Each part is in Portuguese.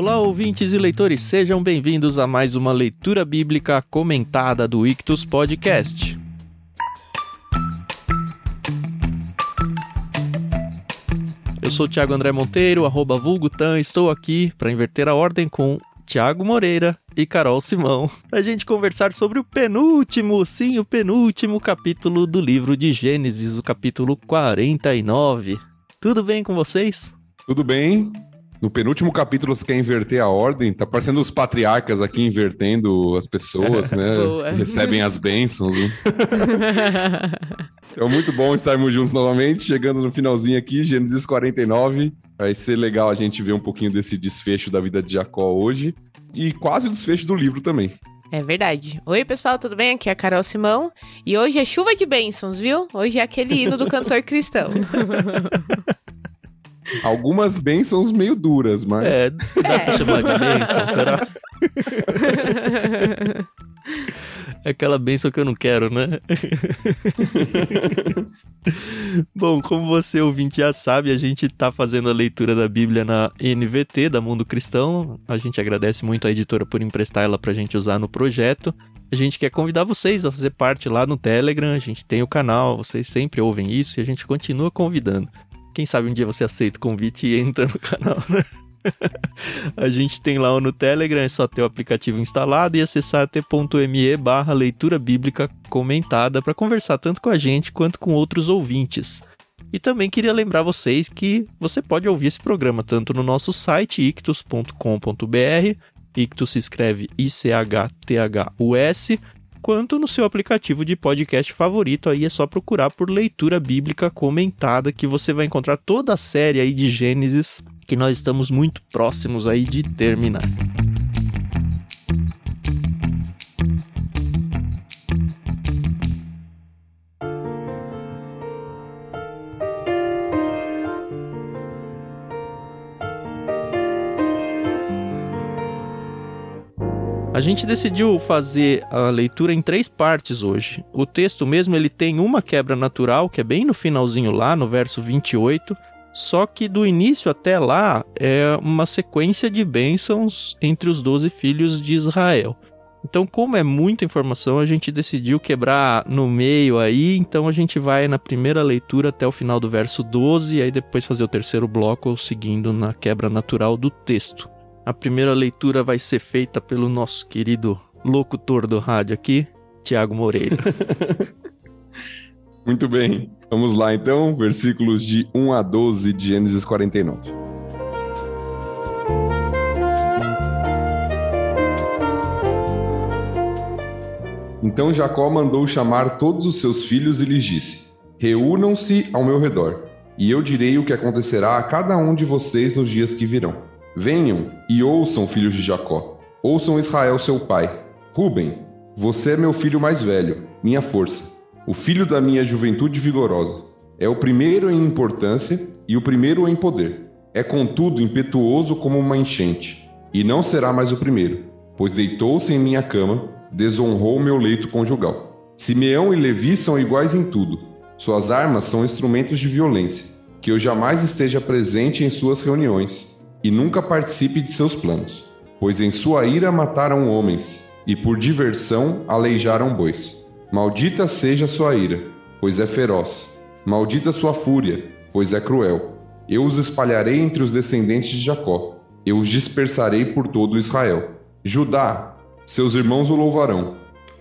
Olá, ouvintes e leitores, sejam bem-vindos a mais uma leitura bíblica comentada do Ictus Podcast. Eu sou o Thiago André Monteiro, arroba Vulgutan, estou aqui para inverter a ordem com Tiago Moreira e Carol Simão, para a gente conversar sobre o penúltimo, sim, o penúltimo capítulo do livro de Gênesis, o capítulo 49. Tudo bem com vocês? Tudo bem. No penúltimo capítulo você quer inverter a ordem? Tá parecendo os patriarcas aqui invertendo as pessoas, né? Boa. Recebem as bênçãos. né? é muito bom estarmos juntos novamente, chegando no finalzinho aqui, Gênesis 49. Vai ser legal a gente ver um pouquinho desse desfecho da vida de Jacó hoje e quase o desfecho do livro também. É verdade. Oi, pessoal, tudo bem? Aqui é a Carol Simão. E hoje é chuva de bênçãos, viu? Hoje é aquele hino do cantor cristão. Algumas bênçãos meio duras, mas É, dá pra É. chamar de bênção, será? É aquela bênção que eu não quero, né? Bom, como você ouvinte já sabe, a gente tá fazendo a leitura da Bíblia na NVT, da Mundo Cristão. A gente agradece muito à editora por emprestar ela pra gente usar no projeto. A gente quer convidar vocês a fazer parte lá no Telegram, a gente tem o canal, vocês sempre ouvem isso e a gente continua convidando. Quem sabe um dia você aceita o convite e entra no canal, né? A gente tem lá no Telegram, é só ter o aplicativo instalado e acessar t.me barra leitura bíblica comentada para conversar tanto com a gente quanto com outros ouvintes. E também queria lembrar vocês que você pode ouvir esse programa tanto no nosso site ictus.com.br, ictus se escreve I-C-H-T-H-U-S, quanto no seu aplicativo de podcast favorito, aí é só procurar por leitura bíblica comentada que você vai encontrar toda a série aí de Gênesis que nós estamos muito próximos aí de terminar. A gente decidiu fazer a leitura em três partes hoje. O texto mesmo ele tem uma quebra natural, que é bem no finalzinho lá, no verso 28, só que do início até lá é uma sequência de bênçãos entre os doze filhos de Israel. Então, como é muita informação, a gente decidiu quebrar no meio aí, então a gente vai na primeira leitura até o final do verso 12 e aí depois fazer o terceiro bloco seguindo na quebra natural do texto. A primeira leitura vai ser feita pelo nosso querido locutor do rádio aqui, Tiago Moreira. muito bem. Vamos lá então, versículos de 1 a 12 de Gênesis 49. Então Jacó mandou chamar todos os seus filhos e lhes disse: Reúnam-se ao meu redor, e eu direi o que acontecerá a cada um de vocês nos dias que virão. Venham e ouçam, filhos de Jacó. Ouçam Israel, seu pai. Ruben, você é meu filho mais velho, minha força, o filho da minha juventude vigorosa. É o primeiro em importância e o primeiro em poder. É, contudo, impetuoso como uma enchente, e não será mais o primeiro, pois deitou-se em minha cama, desonrou meu leito conjugal. Simeão e Levi são iguais em tudo. Suas armas são instrumentos de violência. Que eu jamais esteja presente em suas reuniões e nunca participe de seus planos. Pois em sua ira mataram homens e por diversão aleijaram bois. Maldita seja sua ira, pois é feroz. Maldita sua fúria, pois é cruel. Eu os espalharei entre os descendentes de Jacó. Eu os dispersarei por todo Israel. Judá, seus irmãos o louvarão.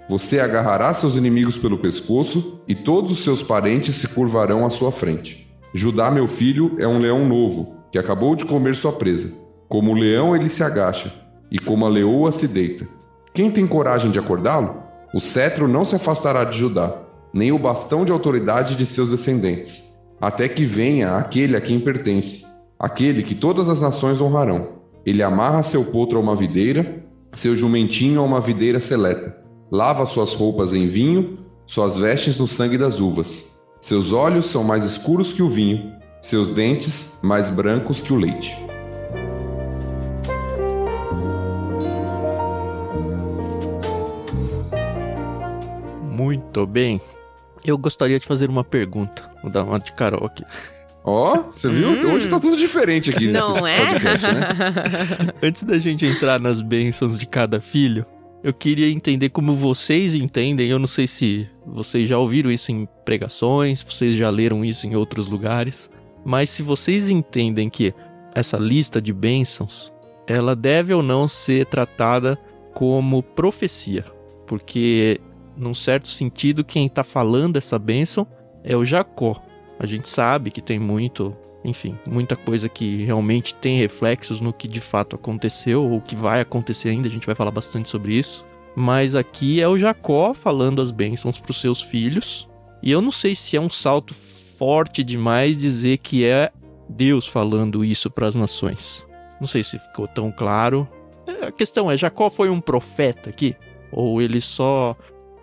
Você agarrará seus inimigos pelo pescoço e todos os seus parentes se curvarão à sua frente. Judá, meu filho, é um leão novo, que acabou de comer sua presa. Como o leão ele se agacha, e como a leoa se deita. Quem tem coragem de acordá-lo? O cetro não se afastará de Judá, nem o bastão de autoridade de seus descendentes, até que venha aquele a quem pertence, aquele que todas as nações honrarão. Ele amarra seu potro a uma videira, seu jumentinho a uma videira seleta. Lava suas roupas em vinho, suas vestes no sangue das uvas. Seus olhos são mais escuros que o vinho, seus dentes mais brancos que o leite. Muito bem. Eu gostaria de fazer uma pergunta. Vou dar uma de Carol aqui. Ó, você viu? Hum. Hoje tá tudo diferente aqui Não nesse é? podcast, né? Antes da gente entrar nas bênçãos de cada filho, eu queria entender como vocês entendem. Eu não sei se vocês já ouviram isso em pregações, vocês já leram isso em outros lugares, mas se vocês entendem que essa lista de bênçãos, ela deve ou não ser tratada como profecia, porque num certo sentido quem está falando essa bênção é o Jacó. A gente sabe que tem muito, enfim, muita coisa que realmente tem reflexos no que de fato aconteceu ou que vai acontecer ainda, a gente vai falar bastante sobre isso. Mas aqui é o Jacó falando as bênçãos para os seus filhos. E eu não sei se é um salto forte demais dizer que é Deus falando isso para as nações. Não sei se ficou tão claro. A questão é: Jacó foi um profeta aqui? Ou ele só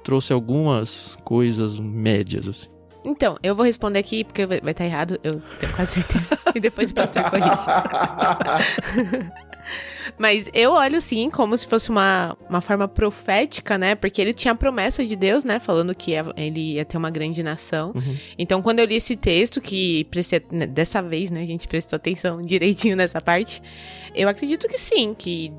trouxe algumas coisas médias, assim? Então, eu vou responder aqui, porque vai estar errado, eu tenho quase certeza. e depois o pastor corrige. Mas eu olho sim como se fosse uma, uma forma profética, né? Porque ele tinha a promessa de Deus, né? Falando que ia- ele ia ter uma grande nação. Uhum. Então, quando eu li esse texto, que prestei, né, dessa vez, né, a gente prestou atenção direitinho nessa parte, eu acredito que sim, que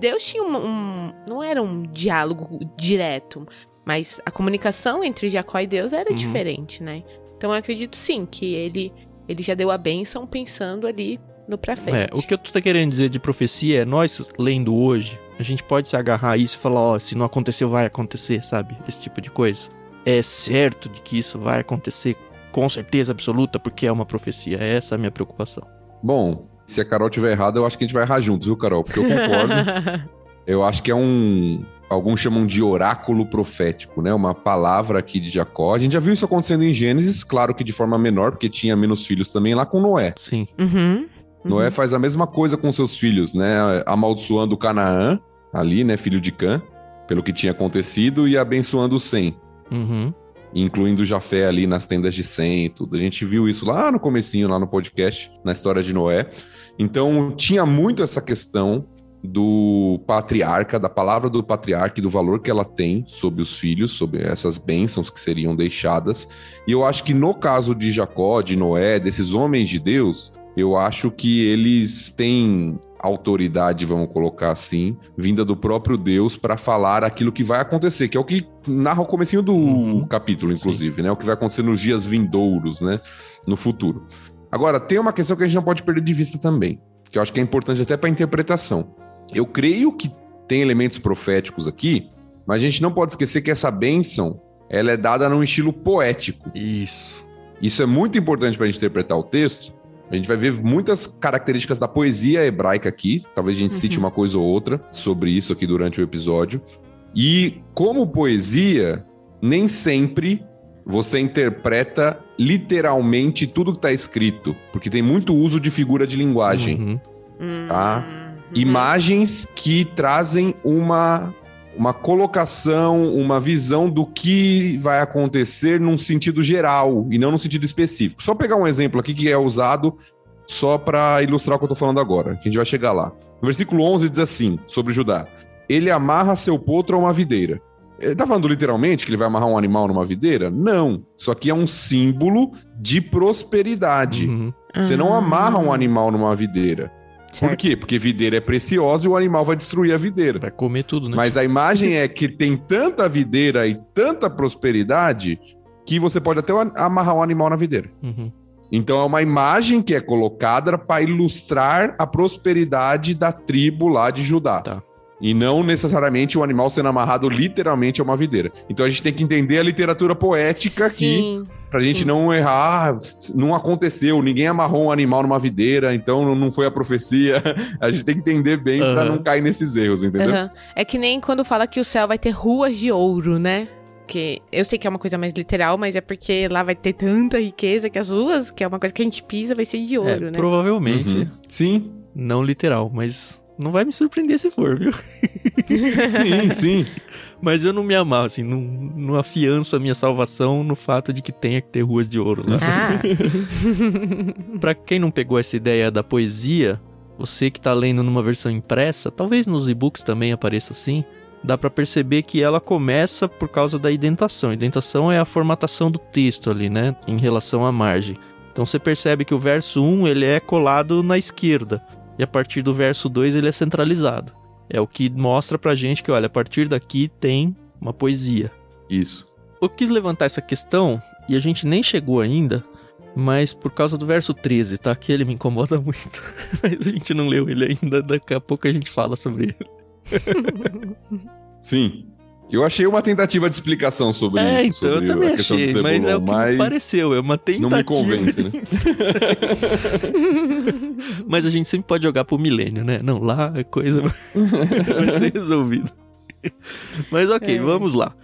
Deus tinha um, um- Não era um diálogo direto, mas a comunicação entre Jacó e Deus era Uhum. diferente, né? Então eu acredito sim que ele, ele já deu a bênção pensando ali no pra frente. É, o que eu tô querendo dizer de profecia é nós lendo hoje, a gente pode se agarrar a isso e falar, ó, se não aconteceu, vai acontecer, sabe? Esse tipo de coisa. É certo de que isso vai acontecer com certeza absoluta, porque é uma profecia. Essa é a minha preocupação. Bom, se a Carol tiver errada, eu acho que a gente vai errar juntos, viu, Carol? Porque eu concordo. eu acho que é um. Alguns chamam de oráculo profético, né? Uma palavra aqui de Jacó. A gente já viu isso acontecendo em Gênesis, claro que de forma menor, porque tinha menos filhos também lá com Noé. Sim. uhum. Noé faz a mesma coisa com seus filhos, né? Amaldiçoando Canaã, ali, né? Filho de Cã, pelo que tinha acontecido, e abençoando Sem, Uhum. incluindo Jafé ali nas tendas de Sem e tudo. A gente viu isso lá no comecinho, lá no podcast, na história de Noé. Então, tinha muito essa questão do patriarca, da palavra do patriarca e do valor que ela tem sobre os filhos, sobre essas bênçãos que seriam deixadas. E eu acho que no caso de Jacó, de Noé, desses homens de Deus, eu acho que eles têm autoridade, vamos colocar assim, vinda do próprio Deus para falar aquilo que vai acontecer, que é o que narra o comecinho do Uhum. capítulo, inclusive, né? O que vai acontecer nos dias vindouros, né? No futuro. Agora, tem uma questão que a gente não pode perder de vista também, que eu acho que é importante até para interpretação. Eu creio que tem elementos proféticos aqui, mas a gente não pode esquecer que essa bênção, ela é dada num estilo poético. Isso. Isso é muito importante para a gente interpretar o texto. A gente vai ver muitas características da poesia hebraica aqui. Talvez a gente cite uma coisa ou outra sobre isso aqui durante o episódio. E como poesia, nem sempre você interpreta literalmente tudo que está escrito, porque tem muito uso de figura de linguagem Uhum. Hum, Tá. uhum. imagens que trazem uma, uma colocação, uma visão do que vai acontecer num sentido geral e não num sentido específico. Só pegar um exemplo aqui que é usado só para ilustrar o que eu tô falando agora, que a gente vai chegar lá. No versículo 11 diz assim, sobre Judá: Ele amarra seu potro a uma videira. Ele tá falando literalmente que ele vai amarrar um animal numa videira? Não. Isso aqui é um símbolo de prosperidade. Uhum. Você não Ah, amarra um animal numa videira. Por certo. quê? Porque videira é preciosa e o animal vai destruir a videira. Vai comer tudo, né? Mas a imagem é que tem tanta videira e tanta prosperidade que você pode até amarrar um animal na videira. Uhum. Então é uma imagem que é colocada para ilustrar a prosperidade da tribo lá de Judá. Tá. E não necessariamente o animal sendo amarrado literalmente a uma videira. Então a gente tem que entender a literatura poética aqui Sim. Pra gente Sim. não errar, não aconteceu, ninguém amarrou um animal numa videira, então não foi a profecia. A gente tem que entender bem pra Aham. não cair nesses erros, entendeu? Aham. É que nem quando fala que o céu vai ter ruas de ouro, né? Porque eu sei que é uma coisa mais literal, mas é porque lá vai ter tanta riqueza que as ruas, que é uma coisa que a gente pisa, vai ser de É, ouro, né? provavelmente. Uhum. Sim, Não literal, mas não vai me surpreender se for, viu? sim, sim. Mas eu não me amarro, assim, não, não afianço a minha salvação no fato de que tenha que ter ruas de ouro lá. Ah. Pra quem não pegou essa ideia da poesia, você que tá lendo numa versão impressa, talvez nos e-books também apareça assim, dá pra perceber que ela começa por causa da indentação. Indentação é a formatação do texto ali, né, em relação à margem. Então você percebe que o verso 1 ele é colado na esquerda e a partir do verso 2 ele é centralizado. É o que mostra pra gente que, olha, a partir daqui tem uma poesia. Isso. Eu quis levantar essa questão e a gente nem chegou ainda, mas por causa do verso 13, tá? Que ele me incomoda muito. mas a gente não leu ele ainda, daqui a pouco a gente fala sobre ele. Sim. Eu achei uma tentativa de explicação sobre é, isso. então sobre eu também a questão do achei, mas é o que mas me pareceu, é uma tentativa. Não me convence, né? mas a gente sempre pode jogar pro milênio, né? Não, lá a coisa vai ser resolvida. Mas ok, É. vamos lá.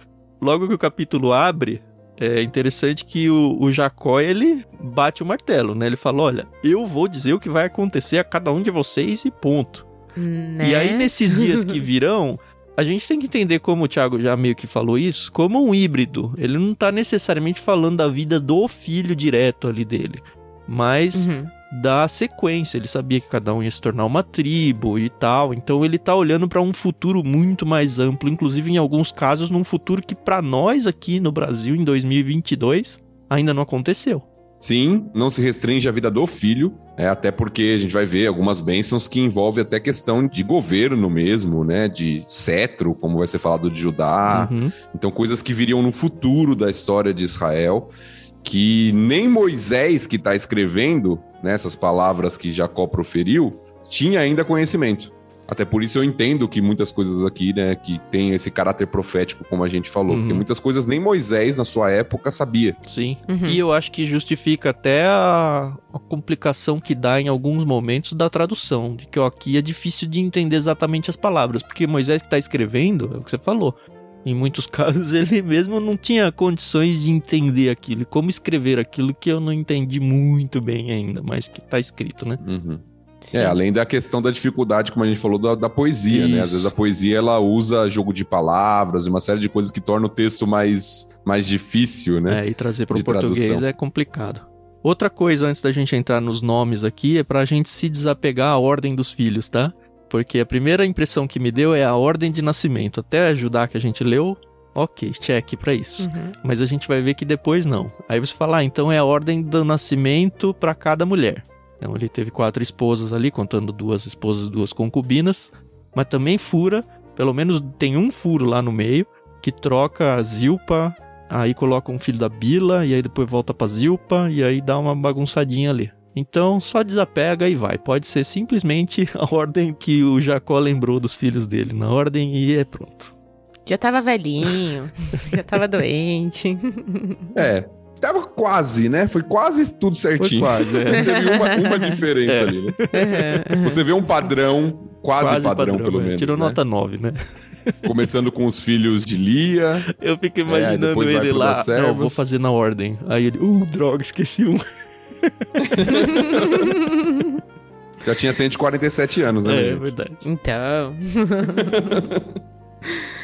Logo que o capítulo abre, é interessante que o, o Jacó, ele bate o martelo, né? Ele fala, olha, eu vou dizer o que vai acontecer a cada um de vocês e ponto. Né? E aí, nesses dias que virão, a gente tem que entender, como o Thiago já meio que falou isso, como um híbrido. Ele não tá necessariamente falando da vida do filho direto ali dele, mas Uhum. da sequência. Ele sabia que cada um ia se tornar uma tribo e tal. Então ele tá olhando para um futuro muito mais amplo, inclusive em alguns casos num futuro que para nós aqui no Brasil em 2022 ainda não aconteceu. Sim, não se restringe à vida do filho, é, até porque a gente vai ver algumas bênçãos que envolvem até questão de governo mesmo, né? De cetro, como vai ser falado de Judá. Uhum. Então, coisas que viriam no futuro da história de Israel, que nem Moisés, que está escrevendo nessas palavras que Jacó proferiu, tinha ainda conhecimento. Até por isso eu entendo que muitas coisas aqui, né, que tem esse caráter profético, como a gente falou, Uhum. porque muitas coisas nem Moisés, na sua época, sabia. Sim. Uhum. E eu acho que justifica até a, a complicação que dá em alguns momentos da tradução. De que ó, aqui é difícil de entender exatamente as palavras. Porque Moisés que está escrevendo, é o que você falou. Em muitos casos ele mesmo não tinha condições de entender aquilo. E como escrever aquilo que eu não entendi muito bem ainda, mas que tá escrito, né? Uhum. Sim. É, além da questão da dificuldade, como a gente falou, da, da poesia, né? Às Isso. vezes a poesia ela usa jogo de palavras e uma série de coisas que torna o texto mais, mais difícil, né? É, e trazer para o português tradução. é complicado. Outra coisa antes da gente entrar nos nomes aqui é pra gente se desapegar à ordem dos filhos, tá? Porque a primeira impressão que me deu é a ordem de nascimento. Até ajudar que a gente leu, ok, check pra isso. Uhum. Mas a gente vai ver que depois não. Aí você fala, ah, então é a ordem do nascimento pra cada mulher. Então ele teve quatro esposas ali, contando duas esposas e duas concubinas. Mas também fura, pelo menos tem um furo lá no meio, que troca a Zilpa, aí coloca um filho da Bila, e aí depois volta pra Zilpa, e aí dá uma bagunçadinha ali. Então só desapega e vai. Pode ser simplesmente a ordem que o Jacó lembrou dos filhos dele. Na ordem e é pronto. Já tava velhinho, já tava doente. É. Tava quase, né? Foi quase tudo certinho. quase, é. Teve uma, uma diferença É. ali, né? Uhum, uhum. Você vê um padrão, quase, padrão, pelo é. menos. Tirou né? nota 9, né? Começando com os filhos de Lia. Eu fico É, imaginando ele lá. Não, servas. vou fazer na ordem. Aí ele, uh, droga, esqueci um. Já tinha 147 anos, né? É, é verdade. Então.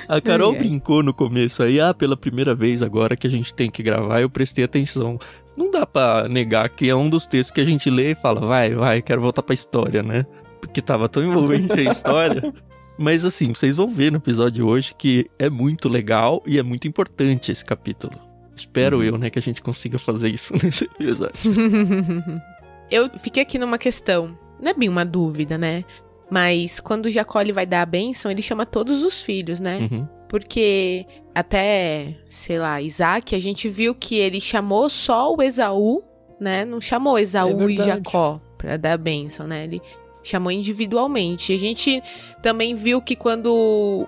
A Carol ai. brincou no começo aí, ah, pela primeira vez agora que a gente tem que gravar, eu prestei atenção. Não dá pra negar que é um dos textos que a gente lê e fala, vai, vai, quero voltar pra história, né? Porque tava tão envolvente a história. Mas assim, vocês vão ver no episódio de hoje que é muito legal e é muito importante esse capítulo. Espero Uhum. eu, né, que a gente consiga fazer isso nesse episódio. Eu fiquei aqui numa questão. Não é bem uma dúvida, né? Mas quando Jacó ele vai dar a bênção, ele chama todos os filhos, né? Uhum. Porque até, sei lá, Isaac, a gente viu que ele chamou só o Esaú, né? Não chamou Esaú É e. Jacó pra dar a bênção, né? Ele chamou individualmente. A gente também viu que quando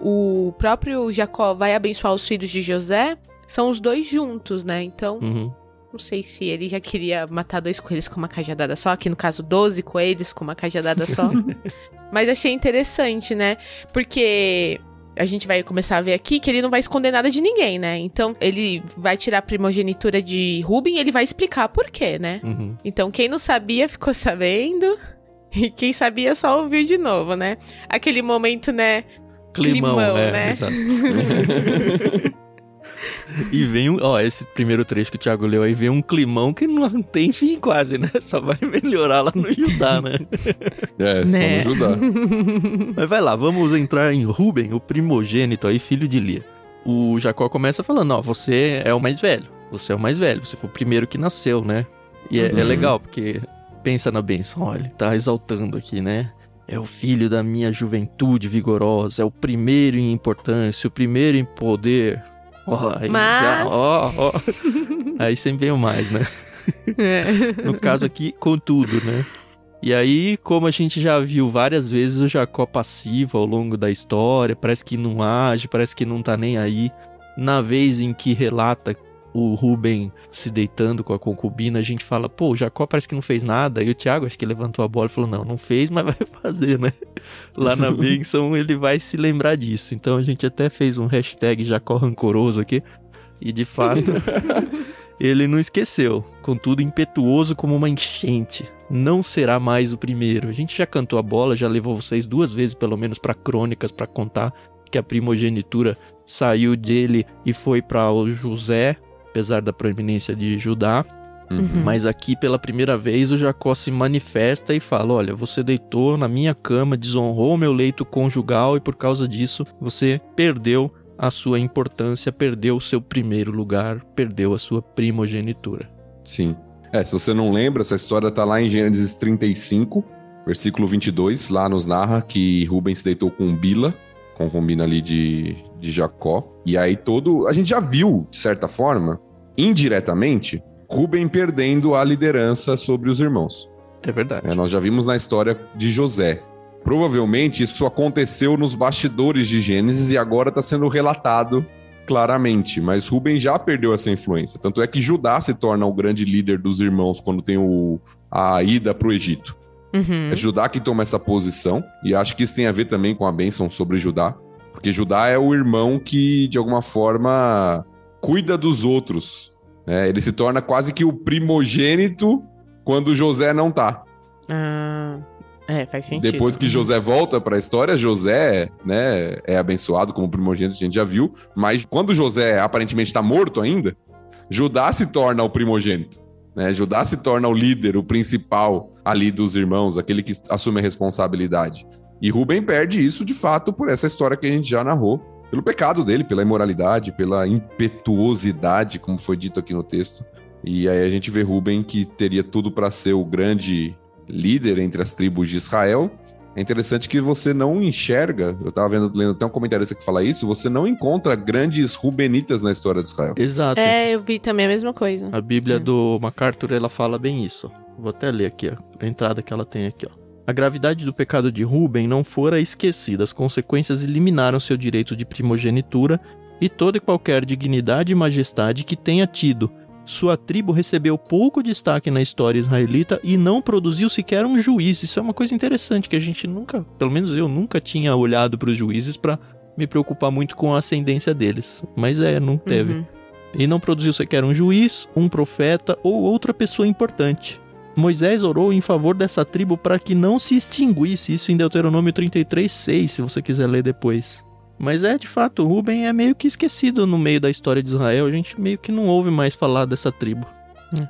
o próprio Jacó vai abençoar os filhos de José, são os dois juntos, né? Então, Uhum. não sei se ele já queria matar dois coelhos com uma cajadada só, aqui no caso 12 coelhos com uma cajadada só. Mas achei interessante, né? Porque a gente vai começar a ver aqui que ele não vai esconder nada de ninguém, né? Então ele vai tirar a primogenitura de Ruben e ele vai explicar por quê, né? Uhum. Então quem não sabia ficou sabendo. E quem sabia só ouviu de novo, né? Aquele momento, né? Climão, Climão, é, né? e vem um, ó, esse primeiro trecho que o Thiago leu aí, vem um climão que não tem fim quase, né? Só vai melhorar lá no Judá, né? É, Né? só no Judá. Mas vai lá, vamos entrar em Ruben, o primogênito aí, filho de Lia. O Jacó começa falando, ó, você é o mais velho, você é o mais velho, você foi o primeiro que nasceu, né? E é, é Uhum. legal, porque pensa na benção, olha, ele tá exaltando aqui, né? É o filho da minha juventude vigorosa, é o primeiro em importância, o primeiro em poder. Ó, aí já, Mas- ó, ó. Aí sempre vem o mais, né? É. No caso aqui, contudo, né? E aí, como a gente já viu várias vezes o Jacó passivo ao longo da história, parece que não age, parece que não tá nem aí. Na vez em que relata o Ruben se deitando com a concubina, a gente fala, pô, o Jacó parece que não fez nada. E o Thiago acho que levantou a bola e falou, não, não fez, mas vai fazer, né? Lá na bênção ele vai se lembrar disso. Então a gente até fez um hashtag Jacó rancoroso aqui. E de fato, ele não esqueceu. Contudo, impetuoso como uma enchente. Não será mais o primeiro. A gente já cantou a bola, já levou vocês duas vezes, pelo menos, para crônicas, para contar que a primogenitura saiu dele e foi para o José, apesar da proeminência de Judá. Uhum. Mas aqui, pela primeira vez, o Jacó se manifesta e fala: Olha, você deitou na minha cama, desonrou o meu leito conjugal e por causa disso você perdeu a sua importância, perdeu o seu primeiro lugar, perdeu a sua primogenitura. Sim. É, se você não lembra, essa história tá lá em Gênesis 35, versículo 22, lá nos narra que Rubens se deitou com Bila, concubina ali de, de Jacó. E aí todo. A gente já viu, de certa forma, indiretamente, Rubem perdendo a liderança sobre os irmãos. É verdade. É, nós já vimos na história de José. Provavelmente isso aconteceu nos bastidores de Gênesis e agora está sendo relatado claramente. Mas Rubem já perdeu essa influência. Tanto é que Judá se torna o grande líder dos irmãos quando tem o, a ida para o Egito. Uhum. É Judá que toma essa posição, e acho que isso tem a ver também com a bênção sobre Judá, porque Judá é o irmão que, de alguma forma, cuida dos outros. né? Ele se torna quase que o primogênito quando José não tá. Ah, é, faz sentido. Depois que José volta para a história, José né, é abençoado como primogênito, a gente já viu, mas quando José aparentemente está morto ainda, Judá se torna o primogênito. Né? Judá se torna o líder, o principal ali dos irmãos, aquele que assume a responsabilidade. E Rubem perde isso de fato por essa história que a gente já narrou, pelo pecado dele, pela imoralidade, pela impetuosidade, como foi dito aqui no texto. E aí a gente vê Rubem que teria tudo para ser o grande líder entre as tribos de Israel. É interessante que você não enxerga, eu tava vendo, lendo até um comentarista que fala isso, você não encontra grandes rubenitas na história de Israel. Exato. É, eu vi também a mesma coisa. A Bíblia É. do MacArthur, ela fala bem isso. Vou até ler aqui, ó, a entrada que ela tem aqui, ó. A gravidade do pecado de Ruben não fora esquecida, as consequências eliminaram seu direito de primogenitura e toda e qualquer dignidade e majestade que tenha tido. Sua tribo recebeu pouco destaque na história israelita e não produziu sequer um juiz. Isso é uma coisa interessante que a gente nunca, pelo menos eu nunca tinha olhado para os juízes para me preocupar muito com a ascendência deles. Mas é, não teve Uhum. e não produziu sequer um juiz, um profeta ou outra pessoa importante. Moisés orou em favor dessa tribo para que não se extinguisse, isso em Deuteronômio 33:6, se você quiser ler depois. Mas é, de fato, Ruben é meio que esquecido no meio da história de Israel, a gente meio que não ouve mais falar dessa tribo. Hum.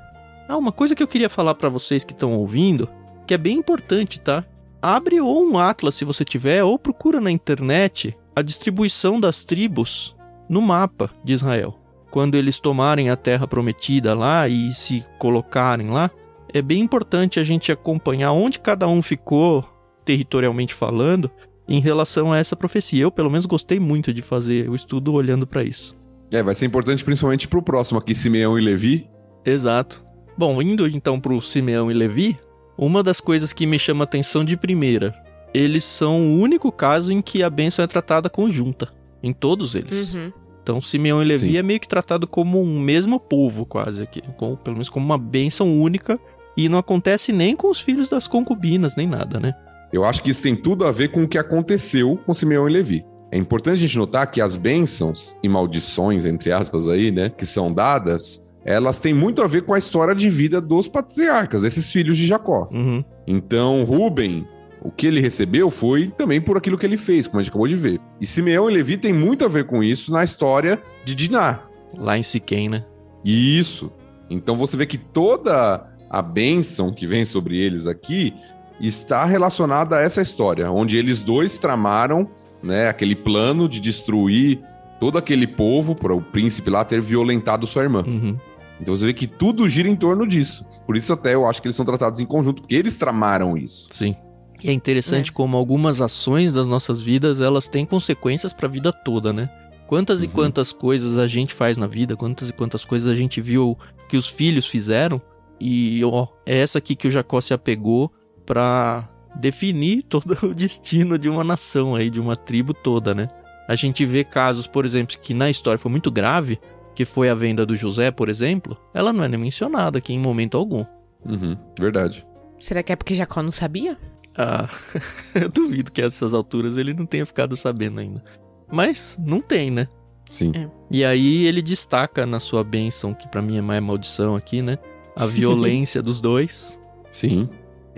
Ah, uma coisa que eu queria falar para vocês que estão ouvindo, que é bem importante, tá? Abre ou um atlas se você tiver, ou procura na internet a distribuição das tribos no mapa de Israel quando eles tomarem a terra prometida lá e se colocarem lá, é bem importante a gente acompanhar onde cada um ficou, territorialmente falando, em relação a essa profecia. Eu, pelo menos, gostei muito de fazer o estudo olhando para isso. É, vai ser importante principalmente pro próximo aqui, Simeão e Levi. Exato. Bom, indo então pro Simeão e Levi, uma das coisas que me chama a atenção de primeira, eles são o único caso em que a bênção é tratada conjunta. Em todos eles. Uhum. Então, Simeão e Levi Sim. é meio que tratado como um mesmo povo, quase aqui. Com, pelo menos como uma bênção única. E não acontece nem com os filhos das concubinas, nem nada, né? Eu acho que isso tem tudo a ver com o que aconteceu com Simeão e Levi. É importante a gente notar que as bênçãos e maldições, entre aspas, aí, né, que são dadas, elas têm muito a ver com a história de vida dos patriarcas, esses filhos de Jacó. Uhum. Então, Ruben, o que ele recebeu foi também por aquilo que ele fez, como a gente acabou de ver. E Simeão e Levi têm muito a ver com isso na história de Diná. Lá em Siquém, né? Isso. Então você vê que toda a bênção que vem sobre eles aqui está relacionada a essa história, onde eles dois tramaram né, aquele plano de destruir todo aquele povo para o príncipe lá ter violentado sua irmã. Uhum. Então você vê que tudo gira em torno disso. Por isso até eu acho que eles são tratados em conjunto, porque eles tramaram isso. Sim. E é interessante É. como algumas ações das nossas vidas, elas têm consequências pra vida toda, né? Quantas e Uhum. quantas coisas a gente faz na vida, quantas e quantas coisas a gente viu que os filhos fizeram, e ó, é essa aqui que o Jacó se apegou pra definir todo o destino de uma nação aí, de uma tribo toda, né? A gente vê casos, por exemplo, que na história foi muito grave, que foi a venda do José, por exemplo, ela não é nem mencionada aqui em momento algum. Uhum, verdade. Será que é porque Jacó não sabia? Ah, eu duvido que a essas alturas ele não tenha ficado sabendo ainda. Mas não tem, né? Sim. É. E aí ele destaca na sua bênção, que pra mim é mais maldição aqui, né? A violência dos dois. Sim.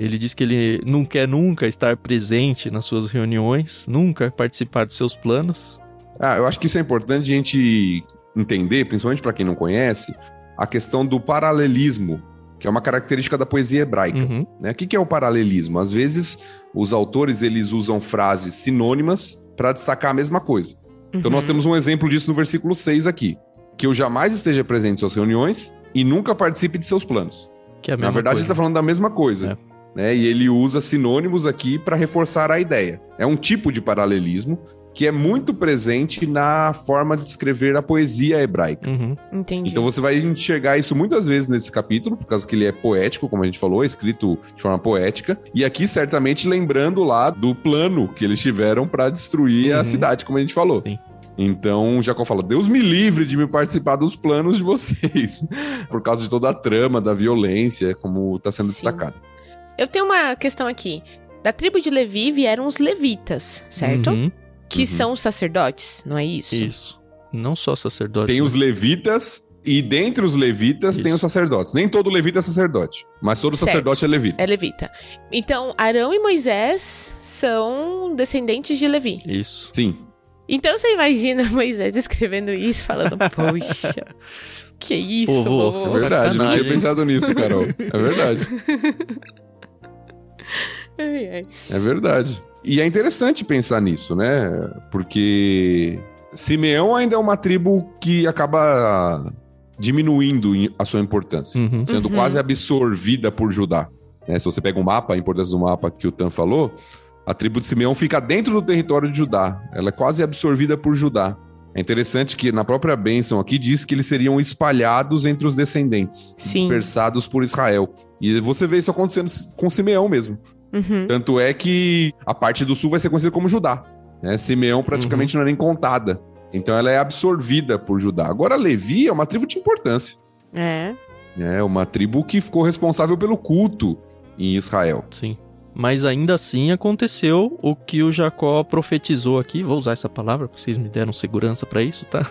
Ele diz que ele não quer nunca estar presente nas suas reuniões, nunca participar dos seus planos. Ah, eu acho que isso é importante a gente entender, principalmente para quem não conhece, a questão do paralelismo, que é uma característica da poesia hebraica. Uhum, né? O que é o paralelismo? Às vezes, os autores eles usam frases sinônimas para destacar a mesma coisa. Então, Uhum. nós temos um exemplo disso no versículo 6 aqui. Que eu jamais esteja presente em suas reuniões e nunca participe de seus planos. que é a Na verdade, ele coisa. está falando da mesma coisa. Né? E ele usa sinônimos aqui para reforçar a ideia. É um tipo de paralelismo que é muito presente na forma de escrever a poesia hebraica. Uhum, Entendi. Então você vai enxergar isso muitas vezes nesse capítulo, por causa que ele é poético, como a gente falou, é escrito de forma poética. E aqui, certamente, lembrando lá do plano que eles tiveram para destruir a Uhum. cidade, como a gente falou. Sim. Então, Jacó fala: Deus me livre de me participar dos planos de vocês, por causa de toda a trama, da violência, como está sendo Sim. destacado. Eu tenho uma questão aqui. Da tribo de Levi vieram os levitas, certo? uhum, Que Uhum. são os sacerdotes, não é isso? isso. Não só sacerdote. Tem né? os levitas. E dentre os levitas tem Isso. os sacerdotes. Nem todo levita é sacerdote, mas todo Certo. sacerdote é levita. É levita. Então, Arão e Moisés são descendentes de Levi. Isso. Sim. Então você imagina Moisés escrevendo isso, falando, poxa, que isso, Pô, vô, vovô?" É verdade, não tinha pensado nisso, Carol. É verdade. Ai, ai. É verdade. E é interessante pensar nisso, né? Porque Simeão ainda é uma tribo que acaba diminuindo a sua importância, Uhum. sendo Uhum. quase absorvida por Judá. né? Se você pega um mapa, a importância do mapa que o Tan falou, a tribo de Simeão fica dentro do território de Judá. Ela é quase absorvida por Judá. É interessante que na própria bênção aqui diz que eles seriam espalhados entre os descendentes, Sim. dispersados por Israel. E você vê isso acontecendo com Simeão mesmo. Uhum. Tanto é que a parte do sul vai ser conhecida como Judá. Né? Simeão praticamente não é nem contada. Então ela é absorvida por Judá. Agora, Levi é uma tribo de importância. É. É uma tribo que ficou responsável pelo culto em Israel. Sim. Mas ainda assim aconteceu o que o Jacó profetizou aqui. Vou usar essa palavra, porque vocês me deram segurança pra isso, tá?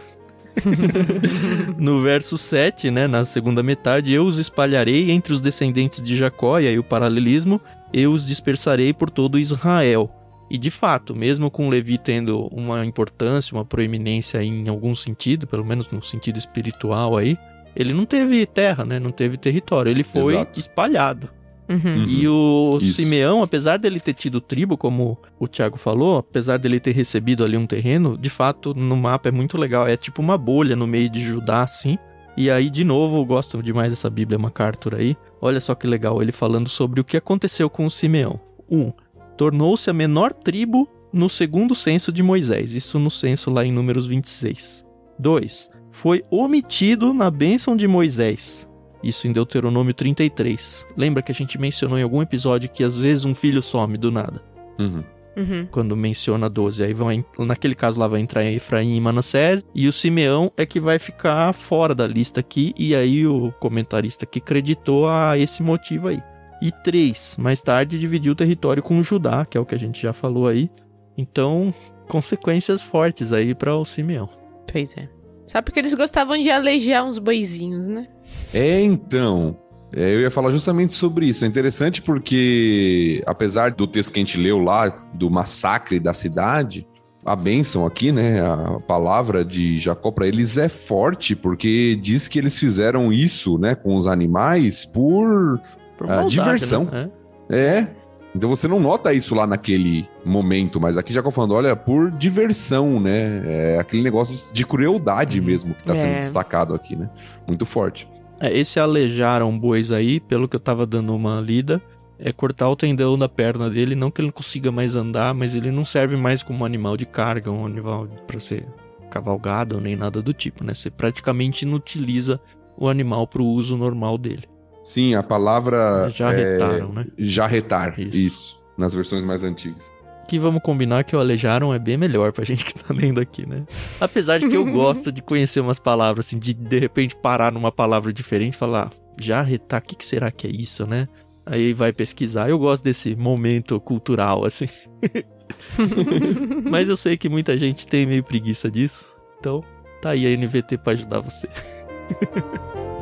no verso 7, né, na segunda metade, eu os espalharei entre os descendentes de Jacó, e aí o paralelismo, eu os dispersarei por todo Israel. E de fato, mesmo com Levi tendo uma importância, uma proeminência em algum sentido, pelo menos no sentido espiritual aí, ele não teve terra, né? Não teve território. Ele foi Exato. espalhado. Uhum. E o Isso. Simeão, apesar dele ter tido tribo, como o Thiago falou, apesar dele ter recebido ali um terreno, de fato, no mapa é muito legal. É tipo uma bolha no meio de Judá, assim. E aí, de novo, eu gosto demais dessa Bíblia MacArthur aí. Olha só que legal, ele falando sobre o que aconteceu com o Simeão. 1. Um, Tornou-se a menor tribo no segundo censo de Moisés. Isso no censo lá em Números 26. 2. Foi omitido na bênção de Moisés. Isso em Deuteronômio 33. Lembra que a gente mencionou em algum episódio que às vezes um filho some do nada? Uhum. Uhum. Quando menciona 12. Aí vão, naquele caso lá vai entrar Efraim e Manassés. E o Simeão é que vai ficar fora da lista aqui. E aí o comentarista que creditou a esse motivo aí. E 3. Mais tarde dividiu o território com o Judá, que é o que a gente já falou aí. Então, consequências fortes aí para o Simeão. Pois é. Só porque eles gostavam de alejar uns boizinhos, né? É, então. é, eu ia falar justamente sobre isso. É interessante porque, apesar do texto que a gente leu lá, do massacre da cidade, a bênção aqui, né? A palavra de Jacó para eles é forte, porque diz que eles fizeram isso, né, com os animais por. Por Ah, diversão. Né? É. Então você não nota isso lá naquele momento, mas aqui Jacó falando, olha, por diversão, né? É aquele negócio de crueldade Uhum. mesmo que tá sendo É. destacado aqui, né? Muito forte. É, esse alejaram bois aí, pelo que eu tava dando uma lida, é cortar o tendão da perna dele, não que ele não consiga mais andar, mas ele não serve mais como animal de carga, um animal para ser cavalgado nem nada do tipo, né? Você praticamente inutiliza o animal para o uso normal dele. Sim, a palavra Jarretaram, é... né? Jarretar, Isso. isso. nas versões mais antigas. Que vamos combinar que o alejaram é bem melhor pra gente que tá lendo aqui, né? Apesar de que eu gosto de conhecer umas palavras, assim, de de repente parar numa palavra diferente e falar, jarretar, o que, que será que é isso, né? Aí vai pesquisar. Eu gosto desse momento cultural, assim. Mas eu sei que muita gente tem meio preguiça disso. Então, tá aí a NVT pra ajudar você.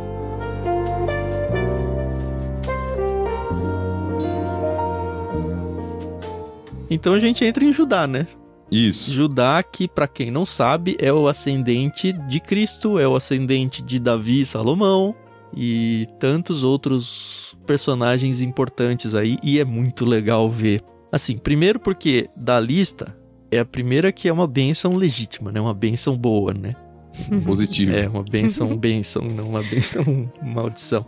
Então a gente entra em Judá, né? Isso. Judá, que para quem não sabe, é o ascendente de Cristo, é o ascendente de Davi e Salomão e tantos outros personagens importantes aí, e é muito legal ver. Assim, primeiro porque da lista é a primeira que é uma benção legítima, né? Uma benção boa, né? Positivo. É, uma benção, benção, não uma benção, maldição.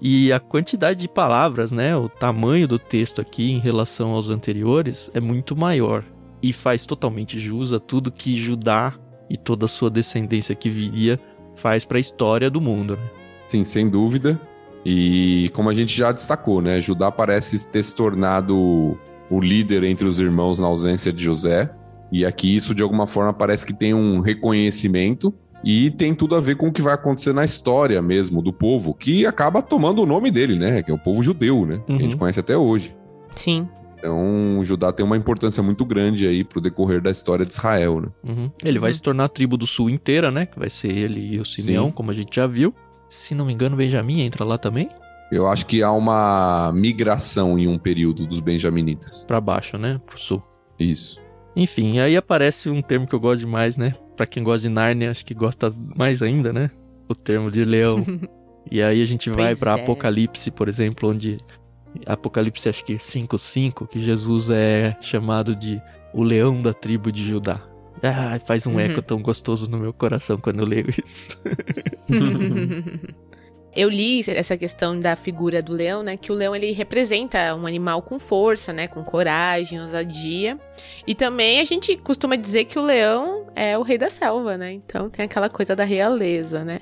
E a quantidade de palavras, né? O tamanho do texto aqui em relação aos anteriores é muito maior. E faz totalmente jus a tudo que Judá e toda a sua descendência que viria faz para a história do mundo, né? Sim, sem dúvida. E como a gente já destacou, né? Judá parece ter se tornado o líder entre os irmãos na ausência de José. E aqui isso de alguma forma parece que tem um reconhecimento e tem tudo a ver com o que vai acontecer na história mesmo do povo, que acaba tomando o nome dele, né? Que é o povo judeu, né? Que a gente Uhum. conhece até hoje. Sim. Então, o Judá tem uma importância muito grande aí pro decorrer da história de Israel, né? Uhum. Ele vai Uhum. se tornar a tribo do sul inteira, né? Que vai ser ele e o Simeão, Sim. como a gente já viu. Se não me engano, Benjamim entra lá também. Eu acho que há uma migração em um período dos benjaminitas. Pra baixo, né? Pro sul. Isso. Enfim, aí aparece um termo que eu gosto demais, né? Pra quem gosta de Nárnia, acho que gosta mais ainda, né? O termo de leão. e aí a gente vai pra é. Apocalipse, por exemplo, onde Apocalipse acho que 5:5, que Jesus é chamado de o leão da tribo de Judá. Ah, faz um Uhum. eco tão gostoso no meu coração quando eu leio isso. Eu li essa questão da figura do leão, né? Que o leão ele representa um animal com força, né? Com coragem, ousadia. E também a gente costuma dizer que o leão é o rei da selva, né? Então tem aquela coisa da realeza, né?